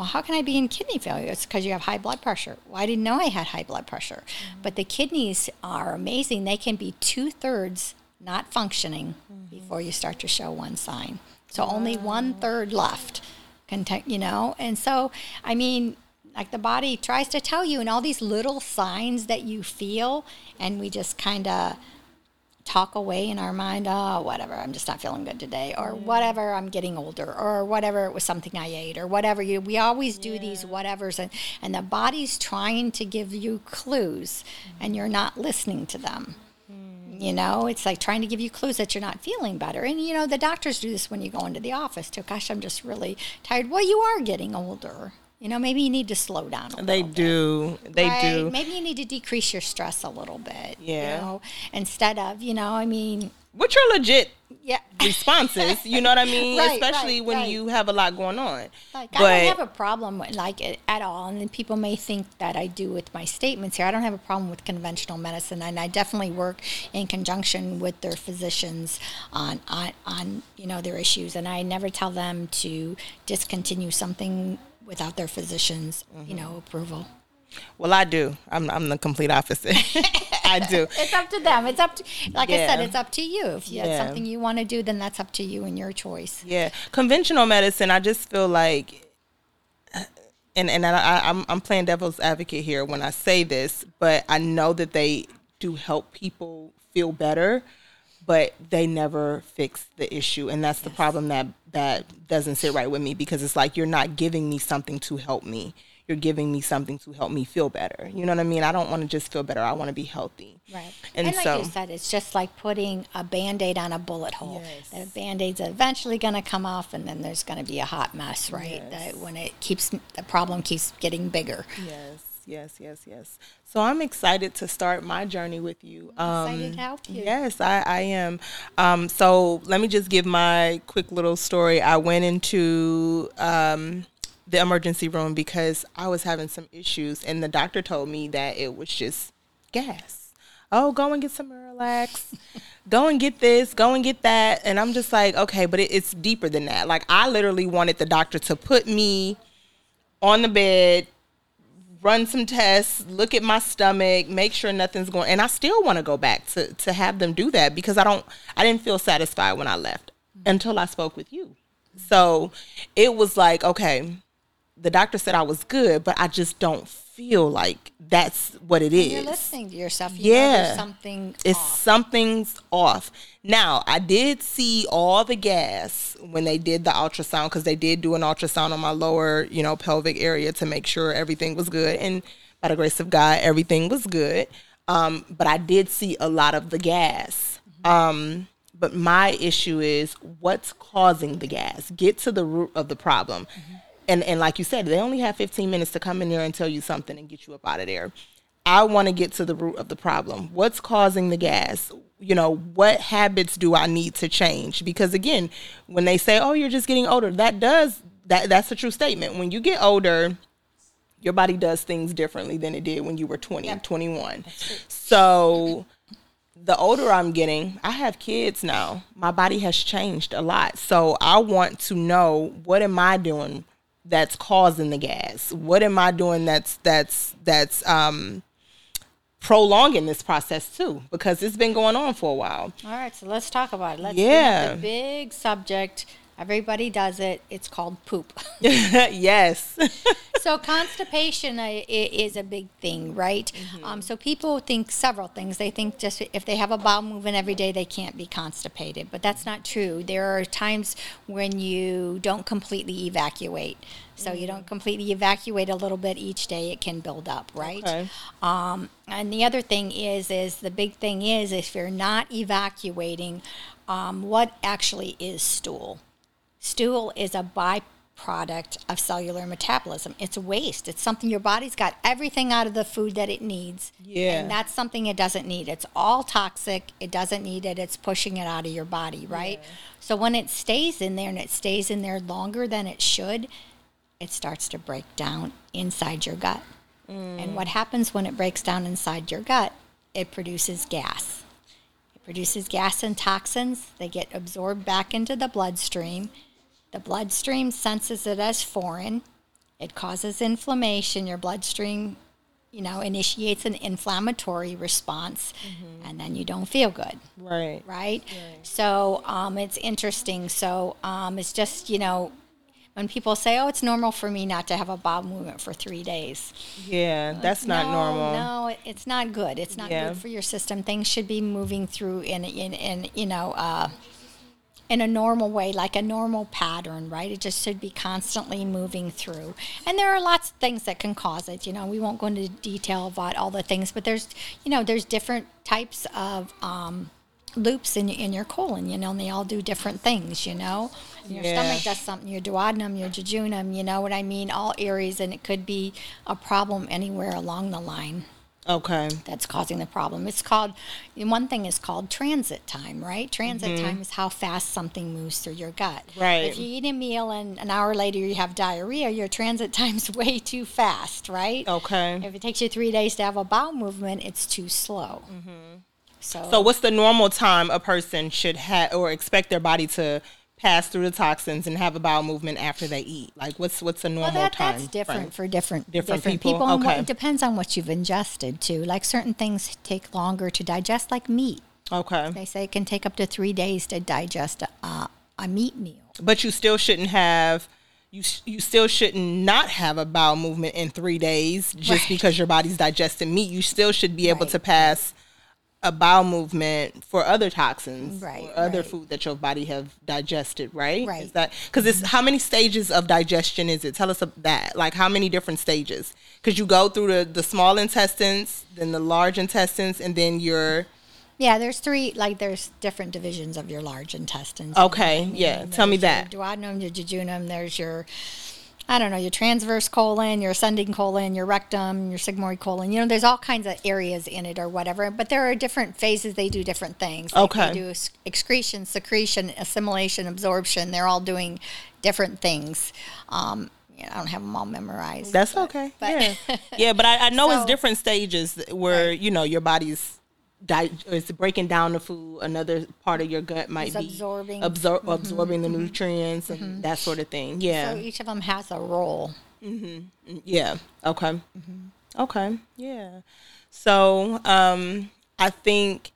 [SPEAKER 2] Well, how can I be in kidney failure? It's because you have high blood pressure. Well, I didn't know I had high blood pressure. Mm-hmm. But the kidneys are amazing. They can be two thirds not functioning mm-hmm. before you start to show one sign. So only ah. one third left content, you know. And so, I mean, like the body tries to tell you, and all these little signs that you feel, and we just kind of talk away in our mind, oh, whatever, I'm just not feeling good today, or mm. whatever, I'm getting older, or whatever, it was something I ate, or whatever. You, we always do these whatevers, and, and the body's trying to give you clues, mm. and you're not listening to them. Mm. You know, it's like trying to give you clues that you're not feeling better. And, you know, the doctors do this when you go into the office too. Gosh, I'm just really tired. Well, you are getting older. You know, maybe you need to slow down a
[SPEAKER 1] They
[SPEAKER 2] little bit.
[SPEAKER 1] do. They
[SPEAKER 2] Right?
[SPEAKER 1] do.
[SPEAKER 2] Maybe you need to decrease your stress a little bit.
[SPEAKER 1] Yeah.
[SPEAKER 2] You know, instead of, you know, I mean,
[SPEAKER 1] Which are legit
[SPEAKER 2] yeah.
[SPEAKER 1] responses. You know what I mean?
[SPEAKER 2] Right,
[SPEAKER 1] Especially
[SPEAKER 2] right,
[SPEAKER 1] when you have a lot going on.
[SPEAKER 2] Like
[SPEAKER 1] but
[SPEAKER 2] I don't have a problem with like it at all, and then people may think that I do with my statements here. I don't have a problem with conventional medicine, and I definitely work in conjunction with their physicians on on, on you know their issues, and I never tell them to discontinue something without their physicians
[SPEAKER 1] Mm-hmm.
[SPEAKER 2] you know approval.
[SPEAKER 1] well, I do. I'm I'm the complete opposite. I do.
[SPEAKER 2] It's up to them. It's up to like I said, it's up to you. If you
[SPEAKER 1] Yeah.
[SPEAKER 2] have something you want to do, then that's up to you and your choice.
[SPEAKER 1] Yeah, conventional medicine. I just feel like, and and I, I'm I'm playing devil's advocate here when I say this, but I know that they do help people feel better, but they never fix the issue, and that's the problem that that doesn't sit right with me because it's like you're not giving me something to help me. You're giving me something to help me feel better. You know what I mean? I don't want to just feel better. I want to be healthy.
[SPEAKER 2] Right.
[SPEAKER 1] And,
[SPEAKER 2] And, like
[SPEAKER 1] so
[SPEAKER 2] you said, it's just like putting a band aid on a bullet hole.
[SPEAKER 1] Yes.
[SPEAKER 2] The band aid's eventually going to come off, and then there's going to be a hot mess, right?
[SPEAKER 1] Yes.
[SPEAKER 2] That when it keeps, the problem keeps getting bigger.
[SPEAKER 1] Yes, yes, yes, yes. So I'm excited to start my journey with you. Um,
[SPEAKER 2] excited to help you.
[SPEAKER 1] Yes, I, I am. Um, so let me just give my quick little story. I went into um, the emergency room because I was having some issues, and the doctor told me that it was just gas. Oh, go and get some Miralax. go and get this. Go and get that. And I'm just like, okay, but it, it's deeper than that. Like I literally wanted the doctor to put me on the bed, run some tests, look at my stomach, make sure nothing's going. And I still want to go back to to have them do that because I don't. I didn't feel satisfied when I left until I spoke with you. So it was like, okay, the doctor said I was good, but I just don't feel like that's what it is.
[SPEAKER 2] You're listening to yourself. You
[SPEAKER 1] Yeah.
[SPEAKER 2] something
[SPEAKER 1] It's
[SPEAKER 2] off.
[SPEAKER 1] something's off. Now, I did see all the gas when they did the ultrasound because they did do an ultrasound on my lower, you know, pelvic area to make sure everything was good. And by the grace of God, everything was good. Um, but I did see a lot of the gas. Um, but my issue is what's causing the gas. Get to the root of the problem. And and like you said, they only have 15 minutes to come in there and tell you something and get you up out of there. I want to get to the root of the problem. What's causing the gas? You know, what habits do I need to change? Because again, when they say, "Oh, you're just getting older," that does that that's a true statement. When you get older, your body does things differently than it did when you were 20, 21. So the older I'm getting, I have kids now. My body has changed a lot. So I want to know what am I doing that's causing the gas? What am I doing that's that's that's um prolonging this process too because it's been going on for a while.
[SPEAKER 2] All right, so let's talk about it. Let's
[SPEAKER 1] Yeah.
[SPEAKER 2] the big subject. Everybody does it. It's called poop.
[SPEAKER 1] yes.
[SPEAKER 2] so constipation uh, is a big thing, right? Um, so people think several things. They think just if they have a bowel movement every day, they can't be constipated, but that's not true. There are times when you don't completely evacuate. So you don't completely evacuate a little bit each day; it can build up, right?
[SPEAKER 1] Okay.
[SPEAKER 2] Um, and the other thing is, is the big thing is if you're not evacuating, um, what actually is stool? Stool is a byproduct of cellular metabolism. It's waste. It's something your body's got everything out of the food that it needs.
[SPEAKER 1] Yeah.
[SPEAKER 2] And that's something it doesn't need. It's all toxic. It doesn't need it. It's pushing it out of your body, right? So when it stays in there and it stays in there longer than it should, it starts to break down inside your gut. Mm. And what happens when it breaks down inside your gut? It produces gas. It produces gas and toxins. They get absorbed back into the bloodstream. The bloodstream senses it as foreign. It causes inflammation. Your bloodstream, you know, initiates an inflammatory response, and then you don't feel good
[SPEAKER 1] right.
[SPEAKER 2] right? So um, it's interesting. So um, it's just you know, when people say, "Oh, it's normal for me not to have a bowel movement for three days,"
[SPEAKER 1] Yeah, that's not
[SPEAKER 2] no,
[SPEAKER 1] normal.
[SPEAKER 2] No, it's not good. It's not
[SPEAKER 1] Yeah.
[SPEAKER 2] good for your system. Things should be moving through in in in you know. Uh, in a normal way, like a normal pattern, right? It just should be constantly moving through. And there are lots of things that can cause it. You know, we won't go into detail about all the things, but there's, you know, there's different types of um, loops in in your colon. You know, and they all do different things. You know, your
[SPEAKER 1] Yeah.
[SPEAKER 2] stomach does something. Your duodenum, your jejunum. You know what I mean? All areas, and it could be a problem anywhere along the line
[SPEAKER 1] Okay.
[SPEAKER 2] that's causing the problem. It's called one thing is called transit time, right? Transit time is how fast something moves through your gut.
[SPEAKER 1] Mm-hmm. Right.
[SPEAKER 2] If you eat a meal and an hour later you have diarrhea, your transit time's way too fast, right?
[SPEAKER 1] Okay.
[SPEAKER 2] If it takes you three days to have a bowel movement, it's too slow. So,
[SPEAKER 1] So, what's the normal time a person should have or expect their body to pass through the toxins and have a bowel movement after they eat? Like, what's what's a
[SPEAKER 2] well,
[SPEAKER 1] normal
[SPEAKER 2] that,
[SPEAKER 1] time?
[SPEAKER 2] that's different
[SPEAKER 1] frame?
[SPEAKER 2] for different
[SPEAKER 1] Different people?
[SPEAKER 2] and what,
[SPEAKER 1] Okay.
[SPEAKER 2] it depends on what you've ingested too. Like certain things take longer to digest, like meat.
[SPEAKER 1] Okay.
[SPEAKER 2] They say it can take up to three days to digest a, a meat meal.
[SPEAKER 1] But you still shouldn't have. You, you still shouldn't not have a bowel movement in three days just
[SPEAKER 2] Right.
[SPEAKER 1] because your body's digesting meat. You still should be able
[SPEAKER 2] Right.
[SPEAKER 1] to pass a bowel movement for other toxins
[SPEAKER 2] Right,
[SPEAKER 1] other
[SPEAKER 2] right.
[SPEAKER 1] food that your body have digested, right?
[SPEAKER 2] right Is
[SPEAKER 1] that because it's how many stages of digestion is it? Tell us that. Like how many different stages? Because you go through the the small intestines, then the large intestines, and then your
[SPEAKER 2] Yeah, there's three, like, there's different divisions of your large intestines.
[SPEAKER 1] okay, yeah. Tell me
[SPEAKER 2] there's
[SPEAKER 1] that.
[SPEAKER 2] Your duodenum, your jejunum, there's your, I don't know, your transverse colon, your ascending colon, your rectum, your sigmoid colon. You know, there's all kinds of areas in it or whatever. But there are different phases. They do different things. Like
[SPEAKER 1] Okay.
[SPEAKER 2] They do excretion, secretion, assimilation, absorption. They're all doing different things. Um, you know, I don't have them all memorized.
[SPEAKER 1] That's
[SPEAKER 2] but-
[SPEAKER 1] okay.
[SPEAKER 2] but-
[SPEAKER 1] yeah, yeah. But I, I know it's different stages where
[SPEAKER 2] Right.
[SPEAKER 1] you know your body's di- it's breaking down the food. Another part of your gut might
[SPEAKER 2] It's
[SPEAKER 1] be
[SPEAKER 2] absorbing.
[SPEAKER 1] absor- absorbing the nutrients and that sort of thing. Yeah,
[SPEAKER 2] So each of them has a role.
[SPEAKER 1] yeah. Okay.
[SPEAKER 2] Mm-hmm.
[SPEAKER 1] Okay. Yeah. So um, I think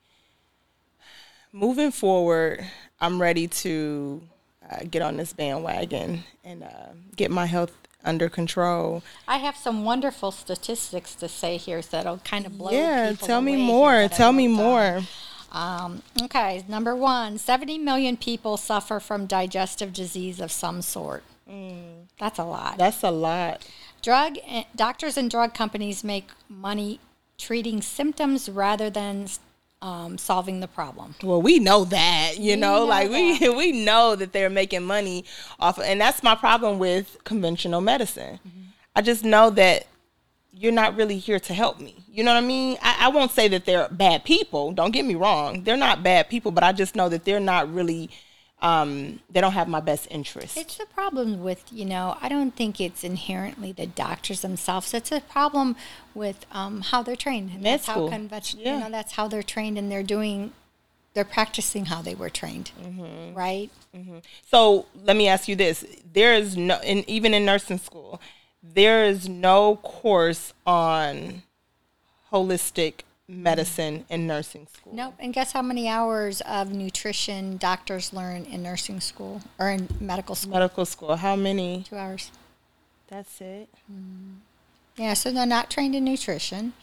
[SPEAKER 1] moving forward, I'm ready to uh, get on this bandwagon and uh, get my health under control.
[SPEAKER 2] I have some wonderful statistics to say here that'll kind of blow.
[SPEAKER 1] yeah, tell me more. Tell me more.
[SPEAKER 2] Um, okay, number one 70 million people suffer from digestive disease of some sort. That's a lot.
[SPEAKER 1] That's a lot.
[SPEAKER 2] Drug eh, doctors and drug companies make money treating symptoms rather than um, solving the problem.
[SPEAKER 1] Well, we know that, you know,
[SPEAKER 2] know
[SPEAKER 1] like we we know that they're making money off, of, and that's my problem with conventional medicine. I just know that you're not really here to help me. You know what I mean? I, I won't say that they're bad people. Don't get me wrong; they're not bad people, but I just know that they're not really. Um, they don't have my best interest.
[SPEAKER 2] It's the problem with, you know, I don't think it's inherently the doctors themselves. It's a problem with um, how they're trained. And that's how convention,
[SPEAKER 1] Yeah.
[SPEAKER 2] you know, that's how they're trained and they're doing, they're practicing how they were trained,
[SPEAKER 1] Mm-hmm.
[SPEAKER 2] right?
[SPEAKER 1] So let me ask you this: There is no, and even in nursing school, there is no course on holistic medicine in nursing school.
[SPEAKER 2] Nope. And guess how many hours of nutrition doctors learn in nursing school or in medical school?
[SPEAKER 1] Medical school. How many?
[SPEAKER 2] Two hours.
[SPEAKER 1] That's it. Mm.
[SPEAKER 2] Yeah, so they're not trained in nutrition,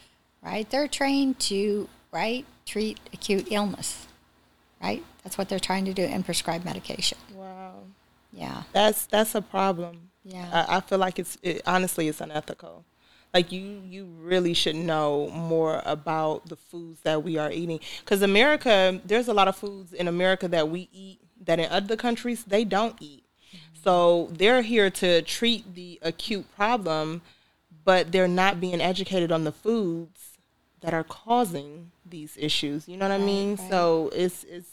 [SPEAKER 2] right? They're trained to, right, treat acute illness, right? That's what they're trying to do and prescribe medication.
[SPEAKER 1] Wow.
[SPEAKER 2] Yeah.
[SPEAKER 1] That's that's a problem.
[SPEAKER 2] Yeah.
[SPEAKER 1] I, I feel like it's it, honestly it's unethical. Like you you really should know more about the foods that we are eating because America there's a lot of foods in America that we eat that in other countries they don't eat. Mm-hmm. So they're here to treat the acute problem, but they're not being educated on the foods that are causing these issues. You know what I mean?
[SPEAKER 2] right.
[SPEAKER 1] So it's it's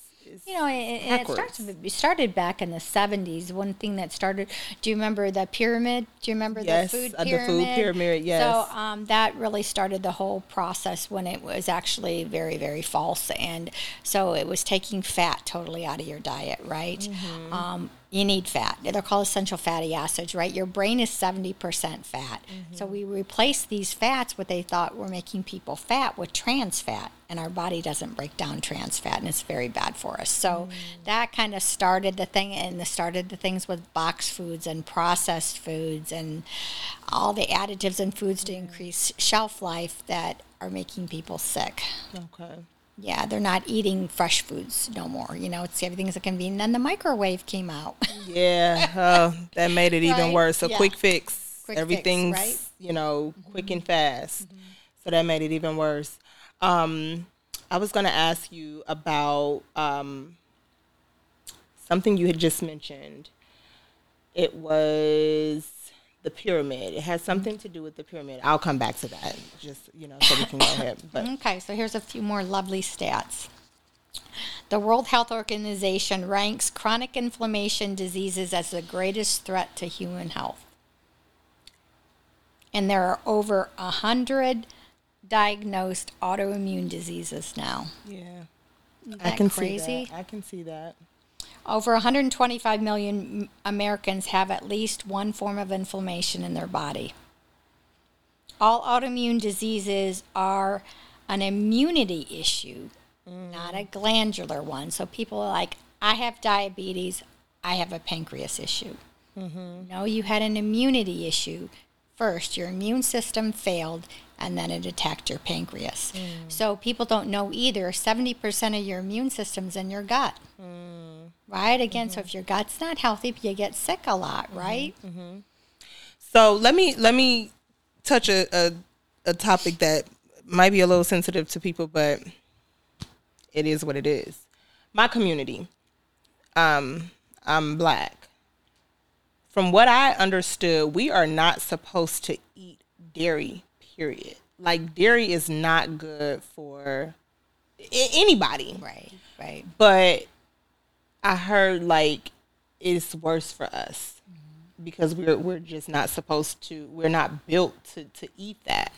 [SPEAKER 2] You know, and it starts. It started back in the seventies. One thing that started. Do you remember the pyramid? Do you remember
[SPEAKER 1] Yes,
[SPEAKER 2] the food
[SPEAKER 1] uh, the
[SPEAKER 2] pyramid?
[SPEAKER 1] food pyramid, yes.
[SPEAKER 2] So um, that really started the whole process when it was actually very, very false, and so it was taking fat totally out of your diet, right?
[SPEAKER 1] Mm-hmm.
[SPEAKER 2] Um, you need fat. They're called essential fatty acids, right? Your brain is 70% fat. Mm-hmm. So we replace these fats, what they thought were making people fat, with trans fat. And our body doesn't break down trans fat, and it's very bad for us. So mm. that kind of started the thing, and the started the things with box foods and processed foods and all the additives in foods to mm. increase shelf life that are making people sick.
[SPEAKER 1] Okay.
[SPEAKER 2] Yeah, they're not eating fresh foods no more. You know, it's everything's a convenient. And the microwave came out.
[SPEAKER 1] Yeah, oh, that made it even
[SPEAKER 2] Right?
[SPEAKER 1] worse. So
[SPEAKER 2] Yeah.
[SPEAKER 1] quick fix.
[SPEAKER 2] Quick fix,
[SPEAKER 1] Everything's
[SPEAKER 2] right? Mm-hmm.
[SPEAKER 1] you know quick and fast. So that made it even worse. Um, I was going to ask you about um, something you had just mentioned. It was the pyramid. It has something to do with the pyramid. I'll come back to that. Just you know, so we can go ahead. But
[SPEAKER 2] okay, so here's a few more lovely stats. The World Health Organization ranks chronic inflammation diseases as the greatest threat to human health. And there are over a hundred diagnosed autoimmune diseases now.
[SPEAKER 1] yeah, I can
[SPEAKER 2] crazy?
[SPEAKER 1] see that. I can see that.
[SPEAKER 2] Over 125 million Americans have at least one form of inflammation in their body. All autoimmune diseases are an immunity issue, mm. not a glandular one. So people are like, I have diabetes, I have a pancreas issue. Mm-hmm. No, you had an immunity issue. First, your immune system failed, and then it attacked your pancreas. Mm. So people don't know either. 70% of your immune system's in your gut mm. Right? Again, so mm-hmm. if your gut's not healthy, you get sick a lot, mm-hmm. right? Mm-hmm.
[SPEAKER 1] So let me let me touch a, a a topic that might be a little sensitive to people, but it is what it is. My community, um, I'm black. From what I understood, we are not supposed to eat dairy. Period. Like dairy is not good for anybody
[SPEAKER 2] Right, right.
[SPEAKER 1] but I heard like it's worse for us because we're we're just not supposed to we're not built to to eat that.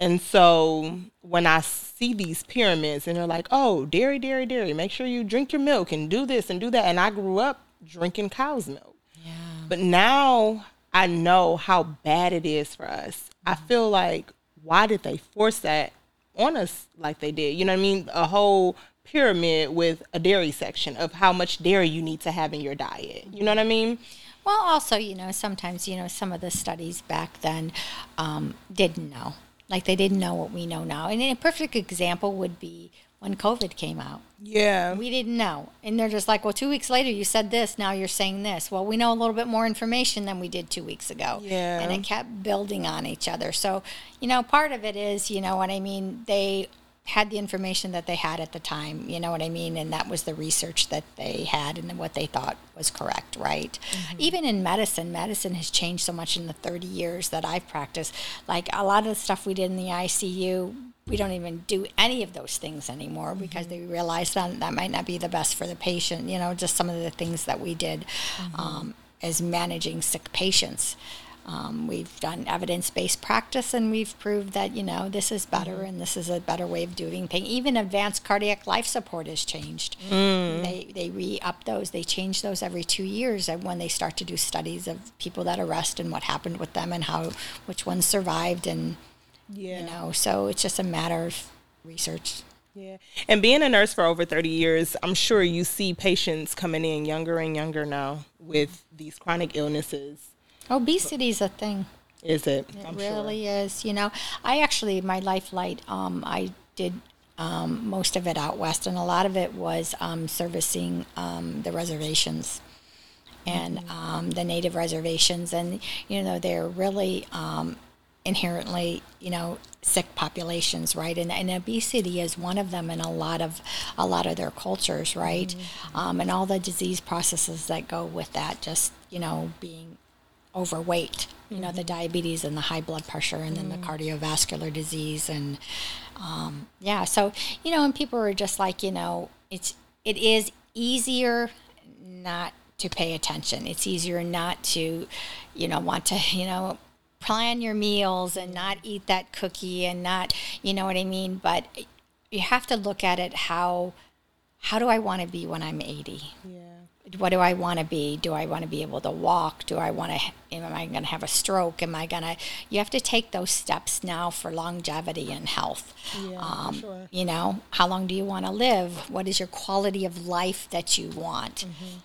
[SPEAKER 1] And so when I see these pyramids and they're like, "Oh, dairy, dairy, dairy, make sure you drink your milk and do this and do that." And I grew up drinking cow's milk.
[SPEAKER 2] Yeah.
[SPEAKER 1] But now I know how bad it is for us. I mm-hmm. feel like why did they force that on us like they did? You know what I mean? A whole pyramid with a dairy section of how much dairy you need to have in your diet. You know what I mean?
[SPEAKER 2] Well, also, you know, sometimes, you know, some of the studies back then um, didn't know. Like they didn't know what we know now. And a perfect example would be when COVID came out.
[SPEAKER 1] Yeah.
[SPEAKER 2] We didn't know. And they're just like, well, two weeks later, you said this, now you're saying this. Well, we know a little bit more information than we did two weeks ago.
[SPEAKER 1] Yeah.
[SPEAKER 2] And it kept building on each other. So, you know, part of it is, you know what I mean? They had the information that they had at the time, you know what I mean? And that was the research that they had and what they thought was correct, right? Mm-hmm. Even in medicine, medicine has changed so much in the 30 years that I've practiced. Like a lot of the stuff we did in the ICU, we don't even do any of those things anymore mm-hmm. because they realized that that might not be the best for the patient. You know, just some of the things that we did mm-hmm. um, as managing sick patients. Um, we've done evidence-based practice, and we've proved that you know this is better, and this is a better way of doing things. Even advanced cardiac life support has changed. They they re-up those. They change those every two years and when they start to do studies of people that arrest and what happened with them and how which ones survived and
[SPEAKER 1] Yeah.
[SPEAKER 2] you know so it's just a matter of research
[SPEAKER 1] Yeah. And being a nurse for over 30 years, I'm sure you see patients coming in younger and younger now with these chronic illnesses.
[SPEAKER 2] Obesity is a thing.
[SPEAKER 1] Is it?
[SPEAKER 2] it really is you know. I actually my Life Flight um, i did um, most of it out west and a lot of it was um, servicing um, the reservations and um, the native reservations. And you know they're really um, inherently you know sick populations right? And, and obesity is one of them in a lot of a lot of their cultures right? Um, and all the disease processes that go with that just you know being overweight you know the mm-hmm. diabetes and the high blood pressure and then the mm. cardiovascular disease and um, yeah so you know and people are just like you know it's it is easier not to pay attention. It's easier not to you know want to you know plan your meals and not mm. eat that cookie and not you know what i mean? But you have to look at it how how do I want to be when I'm 80?
[SPEAKER 1] Yeah.
[SPEAKER 2] What do I want to be? Do I want to be able to walk? Do I want to, am I going to have a stroke? Am I going to, you have to take those steps now for longevity and health.
[SPEAKER 1] Yeah,
[SPEAKER 2] um,
[SPEAKER 1] sure.
[SPEAKER 2] You know, how long do you want to live? What is your quality of life that you want?
[SPEAKER 1] Mm-hmm.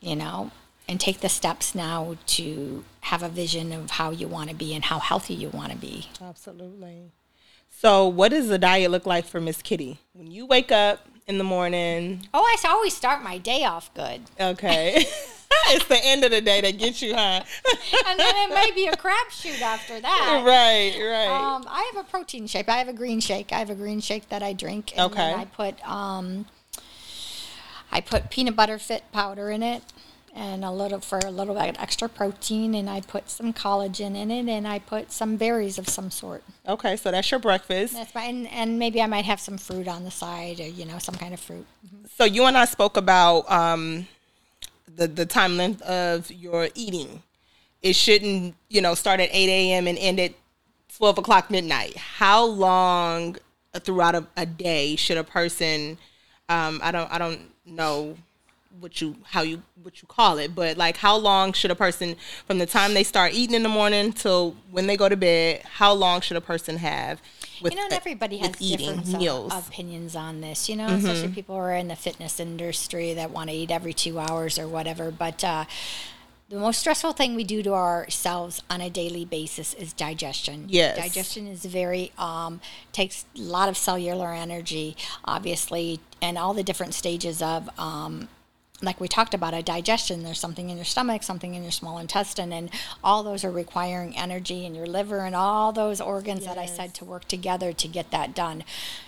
[SPEAKER 2] You know, and take the steps now to have a vision of how you want to be and how healthy you want to be.
[SPEAKER 1] Absolutely. So, what does the diet look like for Miss Kitty when you wake up in the morning?
[SPEAKER 2] Oh, I always start my day off good.
[SPEAKER 1] Okay, it's the end of the day that gets you, huh?
[SPEAKER 2] And then it may be a crapshoot after that.
[SPEAKER 1] right, right.
[SPEAKER 2] Um, I have a protein shake. I have a green shake. I have a green shake that I drink. And then
[SPEAKER 1] Okay.
[SPEAKER 2] I put um, I put peanut butter fit powder in it, and a little for a little bit extra protein, and I put some collagen in it, and I put some berries of some sort.
[SPEAKER 1] okay, so that's your breakfast.
[SPEAKER 2] That's fine. And, and maybe I might have some fruit on the side, or you know, some kind of fruit.
[SPEAKER 1] So you and I spoke about um, the the time length of your eating. It shouldn't, you know, start at eight a.m. and end at twelve o'clock midnight. How long throughout a, a day should a person? Um, I don't, I don't know what you how you what you call it, but like how long should a person from the time they start eating in the morning till when they go to bed? How long should a person have? With
[SPEAKER 2] you know, everybody has
[SPEAKER 1] eating
[SPEAKER 2] different
[SPEAKER 1] meals.
[SPEAKER 2] opinions on this. You know, especially people who are in the fitness industry that want to eat every two hours or whatever. But uh, the most stressful thing we do to ourselves on a daily basis is digestion.
[SPEAKER 1] Yes.
[SPEAKER 2] digestion is very um, takes a lot of cellular energy, obviously, and all the different stages of. Um, like we talked about a digestion there's something in your stomach something in your small intestine and all those are requiring energy in your liver and all those organs that i said to work together to get that done.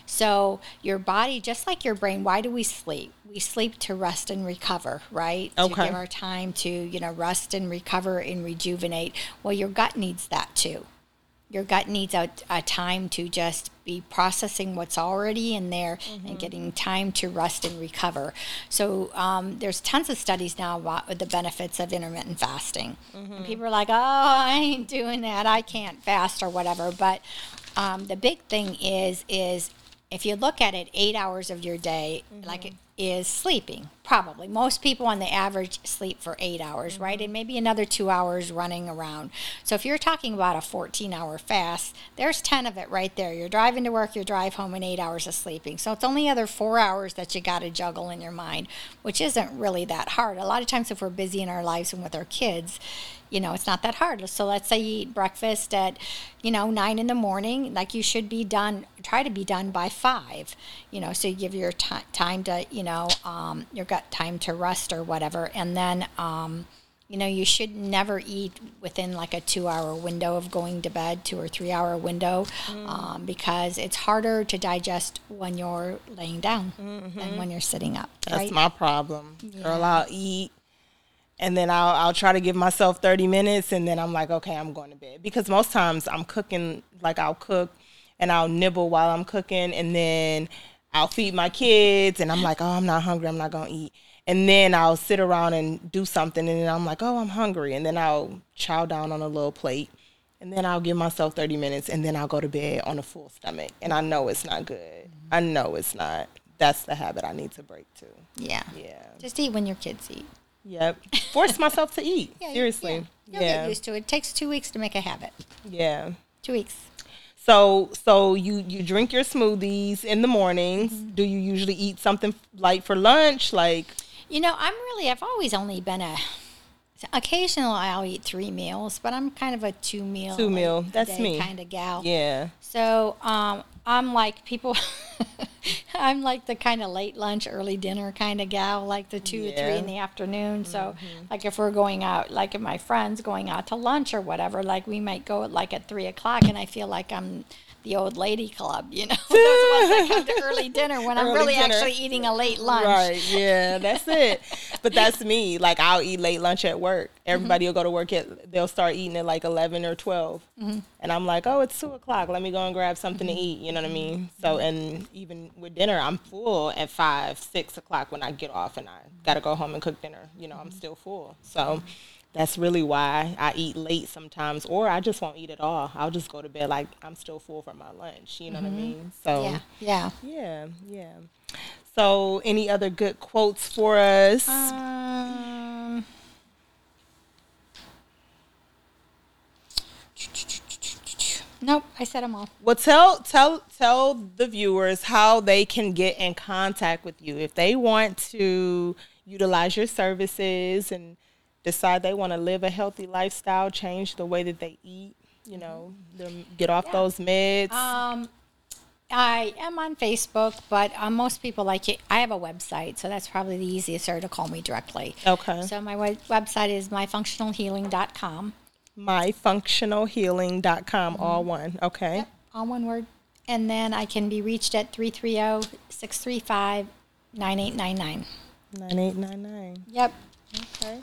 [SPEAKER 2] So your body just like your brain why do we sleep? We sleep to rest and recover right?
[SPEAKER 1] Okay.
[SPEAKER 2] to give our time to you know rest and recover and rejuvenate. Well your gut needs that too your gut needs a, a time to just be processing what's already in there and getting time to rest and recover. So um, there's tons of studies now about the benefits of intermittent fasting. And people are like, "Oh, I ain't doing that. I can't fast or whatever." But um, the big thing is is if you look at it, eight hours of your day, mm-hmm. like it is sleeping. Probably most people on the average sleep for eight hours, right? Mm-hmm. And maybe another two hours running around. So if you're talking about a 14 hour fast, there's 10 of it right there. You're driving to work, you drive home, and eight hours of sleeping. So it's only other four hours that you got to juggle in your mind, which isn't really that hard. A lot of times, if we're busy in our lives and with our kids, you know, it's not that hard. So let's say you eat breakfast at, you know, nine in the morning, like you should be done, try to be done by five, you know, so you give your ti time to, you know, um, your gut time to rest or whatever. And then, um, you know, you should never eat within like a two hour window of going to bed, two or three hour window, um, because it's harder to digest when you're laying down than when you're sitting up.
[SPEAKER 1] That's
[SPEAKER 2] right?
[SPEAKER 1] my problem. Girl, I'll eat and then I'll I'll try to give myself 30 minutes and then I'm like, okay, I'm going to bed. Because most times I'm cooking like I'll cook and I'll nibble while I'm cooking and then I'll feed my kids and I'm like, oh, I'm not hungry, I'm not going to eat. And then I'll sit around and do something and then I'm like, oh, I'm hungry and then I'll chow down on a little plate. And then I'll give myself 30 minutes and then I'll go to bed on a full stomach. And I know it's not good. I know it's not. That's the habit I need to break too.
[SPEAKER 2] yeah.
[SPEAKER 1] Yeah.
[SPEAKER 2] Just eat when your kids eat.
[SPEAKER 1] Yep. Force myself to eat.
[SPEAKER 2] Yeah,
[SPEAKER 1] Seriously.
[SPEAKER 2] yeah. You'll
[SPEAKER 1] Yeah.
[SPEAKER 2] get used to it. It takes two weeks to make a habit.
[SPEAKER 1] Yeah.
[SPEAKER 2] Two weeks.
[SPEAKER 1] So so you you drink your smoothies in the mornings.
[SPEAKER 2] Mm-hmm.
[SPEAKER 1] Do you usually eat something light for lunch? Like
[SPEAKER 2] You know, I'm really, I've always only been a, occasionally I'll eat three meals, but I'm kind of a two meal.
[SPEAKER 1] Two meal. That's me.
[SPEAKER 2] Kind of gal.
[SPEAKER 1] yeah.
[SPEAKER 2] So um, I'm like people, I'm like the kind of late lunch, early dinner kind of gal, like the two or three
[SPEAKER 1] Mm-hmm.
[SPEAKER 2] in the afternoon. So, like if we're going out, like if my friends going out to lunch or whatever, like we might go at like at three o'clock, and I feel like I'm the old lady club, you know, those ones that come to early dinner when I'm really
[SPEAKER 1] dinner.
[SPEAKER 2] actually eating a late lunch.
[SPEAKER 1] Right. Yeah, that's it. but that's me. Like I'll eat late lunch at work. Mm-hmm. Everybody will go to work at they'll start eating at like eleven or 12 mm-hmm. and I'm like, oh, it's two o'clock. Let me go and grab something to mm-hmm. eat. You know what I mean? So and even with dinner, I'm full at five, six o'clock when I get off, and I got to go home and cook dinner. You know, I'm still full. So. That's really why I eat late sometimes, or I just won't eat at all. I'll just go to bed like I'm still full from my lunch. You know what I mean? So
[SPEAKER 2] Yeah. Yeah.
[SPEAKER 1] yeah, yeah. So, any other good quotes for us?
[SPEAKER 2] Um, nope, I said them all.
[SPEAKER 1] Well, tell tell tell the viewers how they can get in contact with you if they want to utilize your services and decide they want to live a healthy lifestyle, change the way that they eat. You know, get off
[SPEAKER 2] Yeah.
[SPEAKER 1] those meds.
[SPEAKER 2] Um, I am on Facebook, but uh, most people like it. I have a website, so that's probably the easiest way to call me directly.
[SPEAKER 1] okay.
[SPEAKER 2] So my web- website is myfunctionalhealing.com.
[SPEAKER 1] myfunctionalhealing.com, all one. Okay.
[SPEAKER 2] Mm-hmm. Yep, all one word. And then I can be reached at 330 635 9899.
[SPEAKER 1] 9899.
[SPEAKER 2] Yep.
[SPEAKER 1] Okay.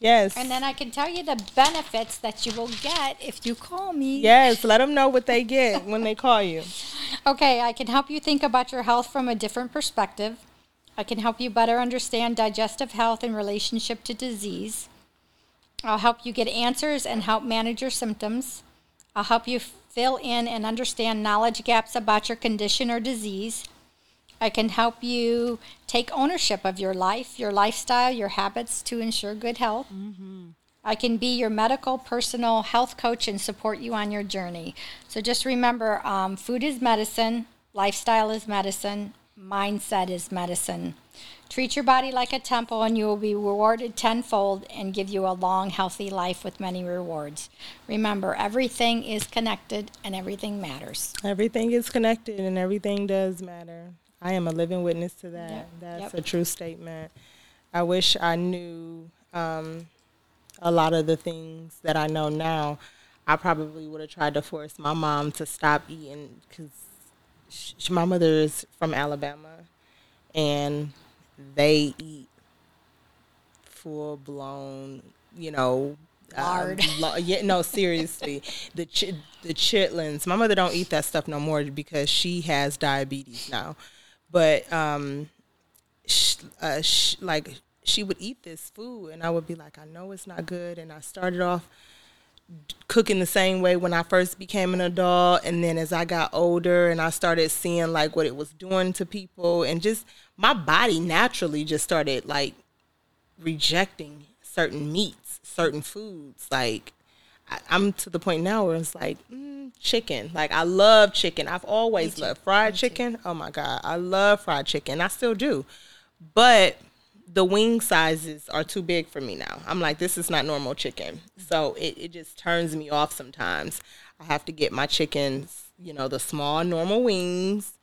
[SPEAKER 1] Yes.
[SPEAKER 2] And then I can tell you the benefits that you will get if you call me.
[SPEAKER 1] yes, let them know what they get when they call you.
[SPEAKER 2] Okay, I can help you think about your health from a different perspective. I can help you better understand digestive health in relationship to disease. I'll help you get answers and help manage your symptoms. I'll help you fill in and understand knowledge gaps about your condition or disease. I can help you take ownership of your life, your lifestyle, your habits to ensure good health. I can be your medical personal health coach and support you on your journey. So just remember um, food is medicine, lifestyle is medicine, mindset is medicine. Treat your body like a temple, and you will be rewarded tenfold and give you a long, healthy life with many rewards. Remember, everything is connected and everything matters.
[SPEAKER 1] Everything is connected and everything does matter. I am a living witness to that.
[SPEAKER 2] Yep.
[SPEAKER 1] That's
[SPEAKER 2] Yep.
[SPEAKER 1] a true statement. I wish I knew um, a lot of the things that I know now. I probably would have tried to force my mom to stop eating because sh- my mother is from Alabama and they eat full blown, you know, um,
[SPEAKER 2] Lard.
[SPEAKER 1] lo- yeah, no, seriously, the ch- the chitlins. My mother don't eat that stuff no more because she has diabetes now. But um, uh, like she would eat this food, and I would be like, I know it's not good. And I started off cooking the same way when I first became an adult, and then as I got older, and I started seeing like what it was doing to people, and just my body naturally just started like rejecting certain meats, certain foods. Like I, I'm to the point now where it's like mm, chicken. Like I love chicken. I've always loved fried chicken. Oh my god, I love fried chicken. I still do, but the wing sizes are too big for me now. I'm like, this is not normal chicken. So it, it just turns me off sometimes. I have to get my chickens, you know, the small normal wings.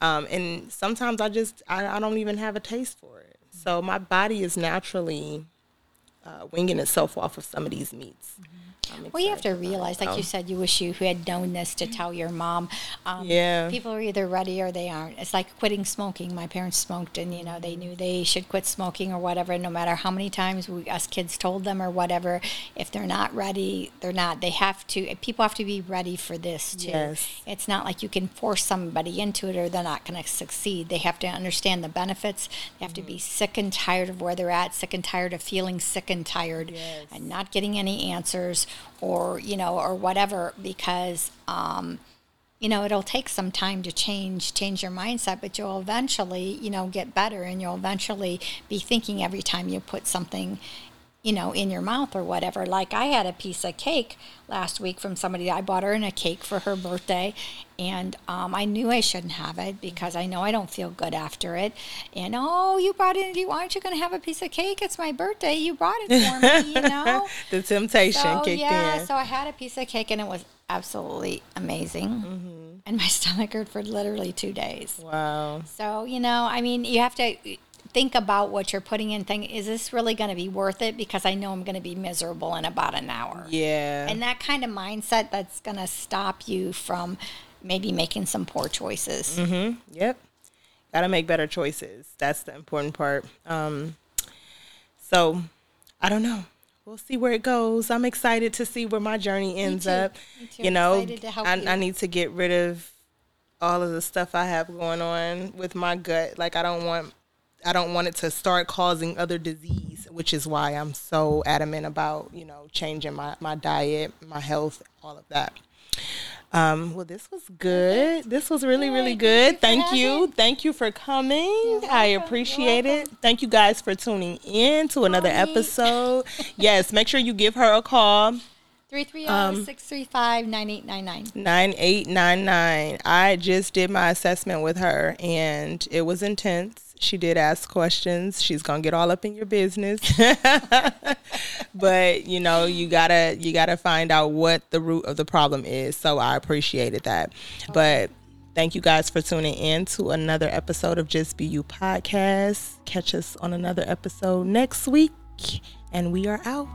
[SPEAKER 1] Um, and sometimes I just I, I don't even have a taste for it. So my body is naturally uh, winging itself off of some of these meats. I'm
[SPEAKER 2] Well, you have to realize, like you said, you wish you had known this to tell your mom. Um,
[SPEAKER 1] Yeah.
[SPEAKER 2] People are either ready or they aren't. It's like quitting smoking. My parents smoked, and you know they knew they should quit smoking or whatever. No matter how many times we, us kids told them or whatever, if they're not ready, they're not. They have to. People have to be ready for this too.
[SPEAKER 1] Yes.
[SPEAKER 2] It's not like you can force somebody into it or they're not going to succeed. They have to understand the benefits. They have to be sick and tired of where they're at, sick and tired of feeling sick and tired
[SPEAKER 1] Yes.
[SPEAKER 2] and not getting any answers or, you know, or whatever because um you know, it'll take some time to change change your mindset, but you'll eventually, you know, get better and you'll eventually be thinking every time you put something you know, in your mouth or whatever. Like I had a piece of cake last week from somebody. I bought her in a cake for her birthday, and um, I knew I shouldn't have it because I know I don't feel good after it. And oh, you brought it. You aren't you going to have a piece of cake? It's my birthday. You brought it for me. You know.
[SPEAKER 1] the temptation
[SPEAKER 2] so
[SPEAKER 1] kicked
[SPEAKER 2] yeah,
[SPEAKER 1] in.
[SPEAKER 2] so I had a piece of cake and it was absolutely amazing. And my stomach hurt for literally two days.
[SPEAKER 1] wow.
[SPEAKER 2] So, you know, I mean, you have to think about what you're putting in. Think, is this really going to be worth it? Because I know I'm going to be miserable in about an hour.
[SPEAKER 1] Yeah.
[SPEAKER 2] And that kind of mindset that's going to stop you from maybe making some poor choices.
[SPEAKER 1] mm-hmm Yep. Got to make better choices. That's the important part. Um, so, I don't know. We'll see where it goes. I'm excited to see where my journey ends up. You know,
[SPEAKER 2] Excited to help
[SPEAKER 1] I,
[SPEAKER 2] you.
[SPEAKER 1] I need to get rid of all of the stuff I have going on with my gut. Like, I don't want I don't want it to start causing other disease, which is why I'm so adamant about you know changing my my diet, my health, all of that. Um, well, this was good. This was really, really good. Thank you. Thank you for coming. I appreciate it. Thank you guys for tuning in to another episode. yes, make sure you give her a call.
[SPEAKER 2] 330-635-9899.
[SPEAKER 1] 9899. I just did my assessment with her and it was intense she did ask questions. She's gonna get all up in your business, but you know you gotta you gotta find out what the root of the problem is. So I appreciated that, but. Thank you guys for tuning in to another episode of Just Be You podcast. Catch us on another episode next week, and we are out.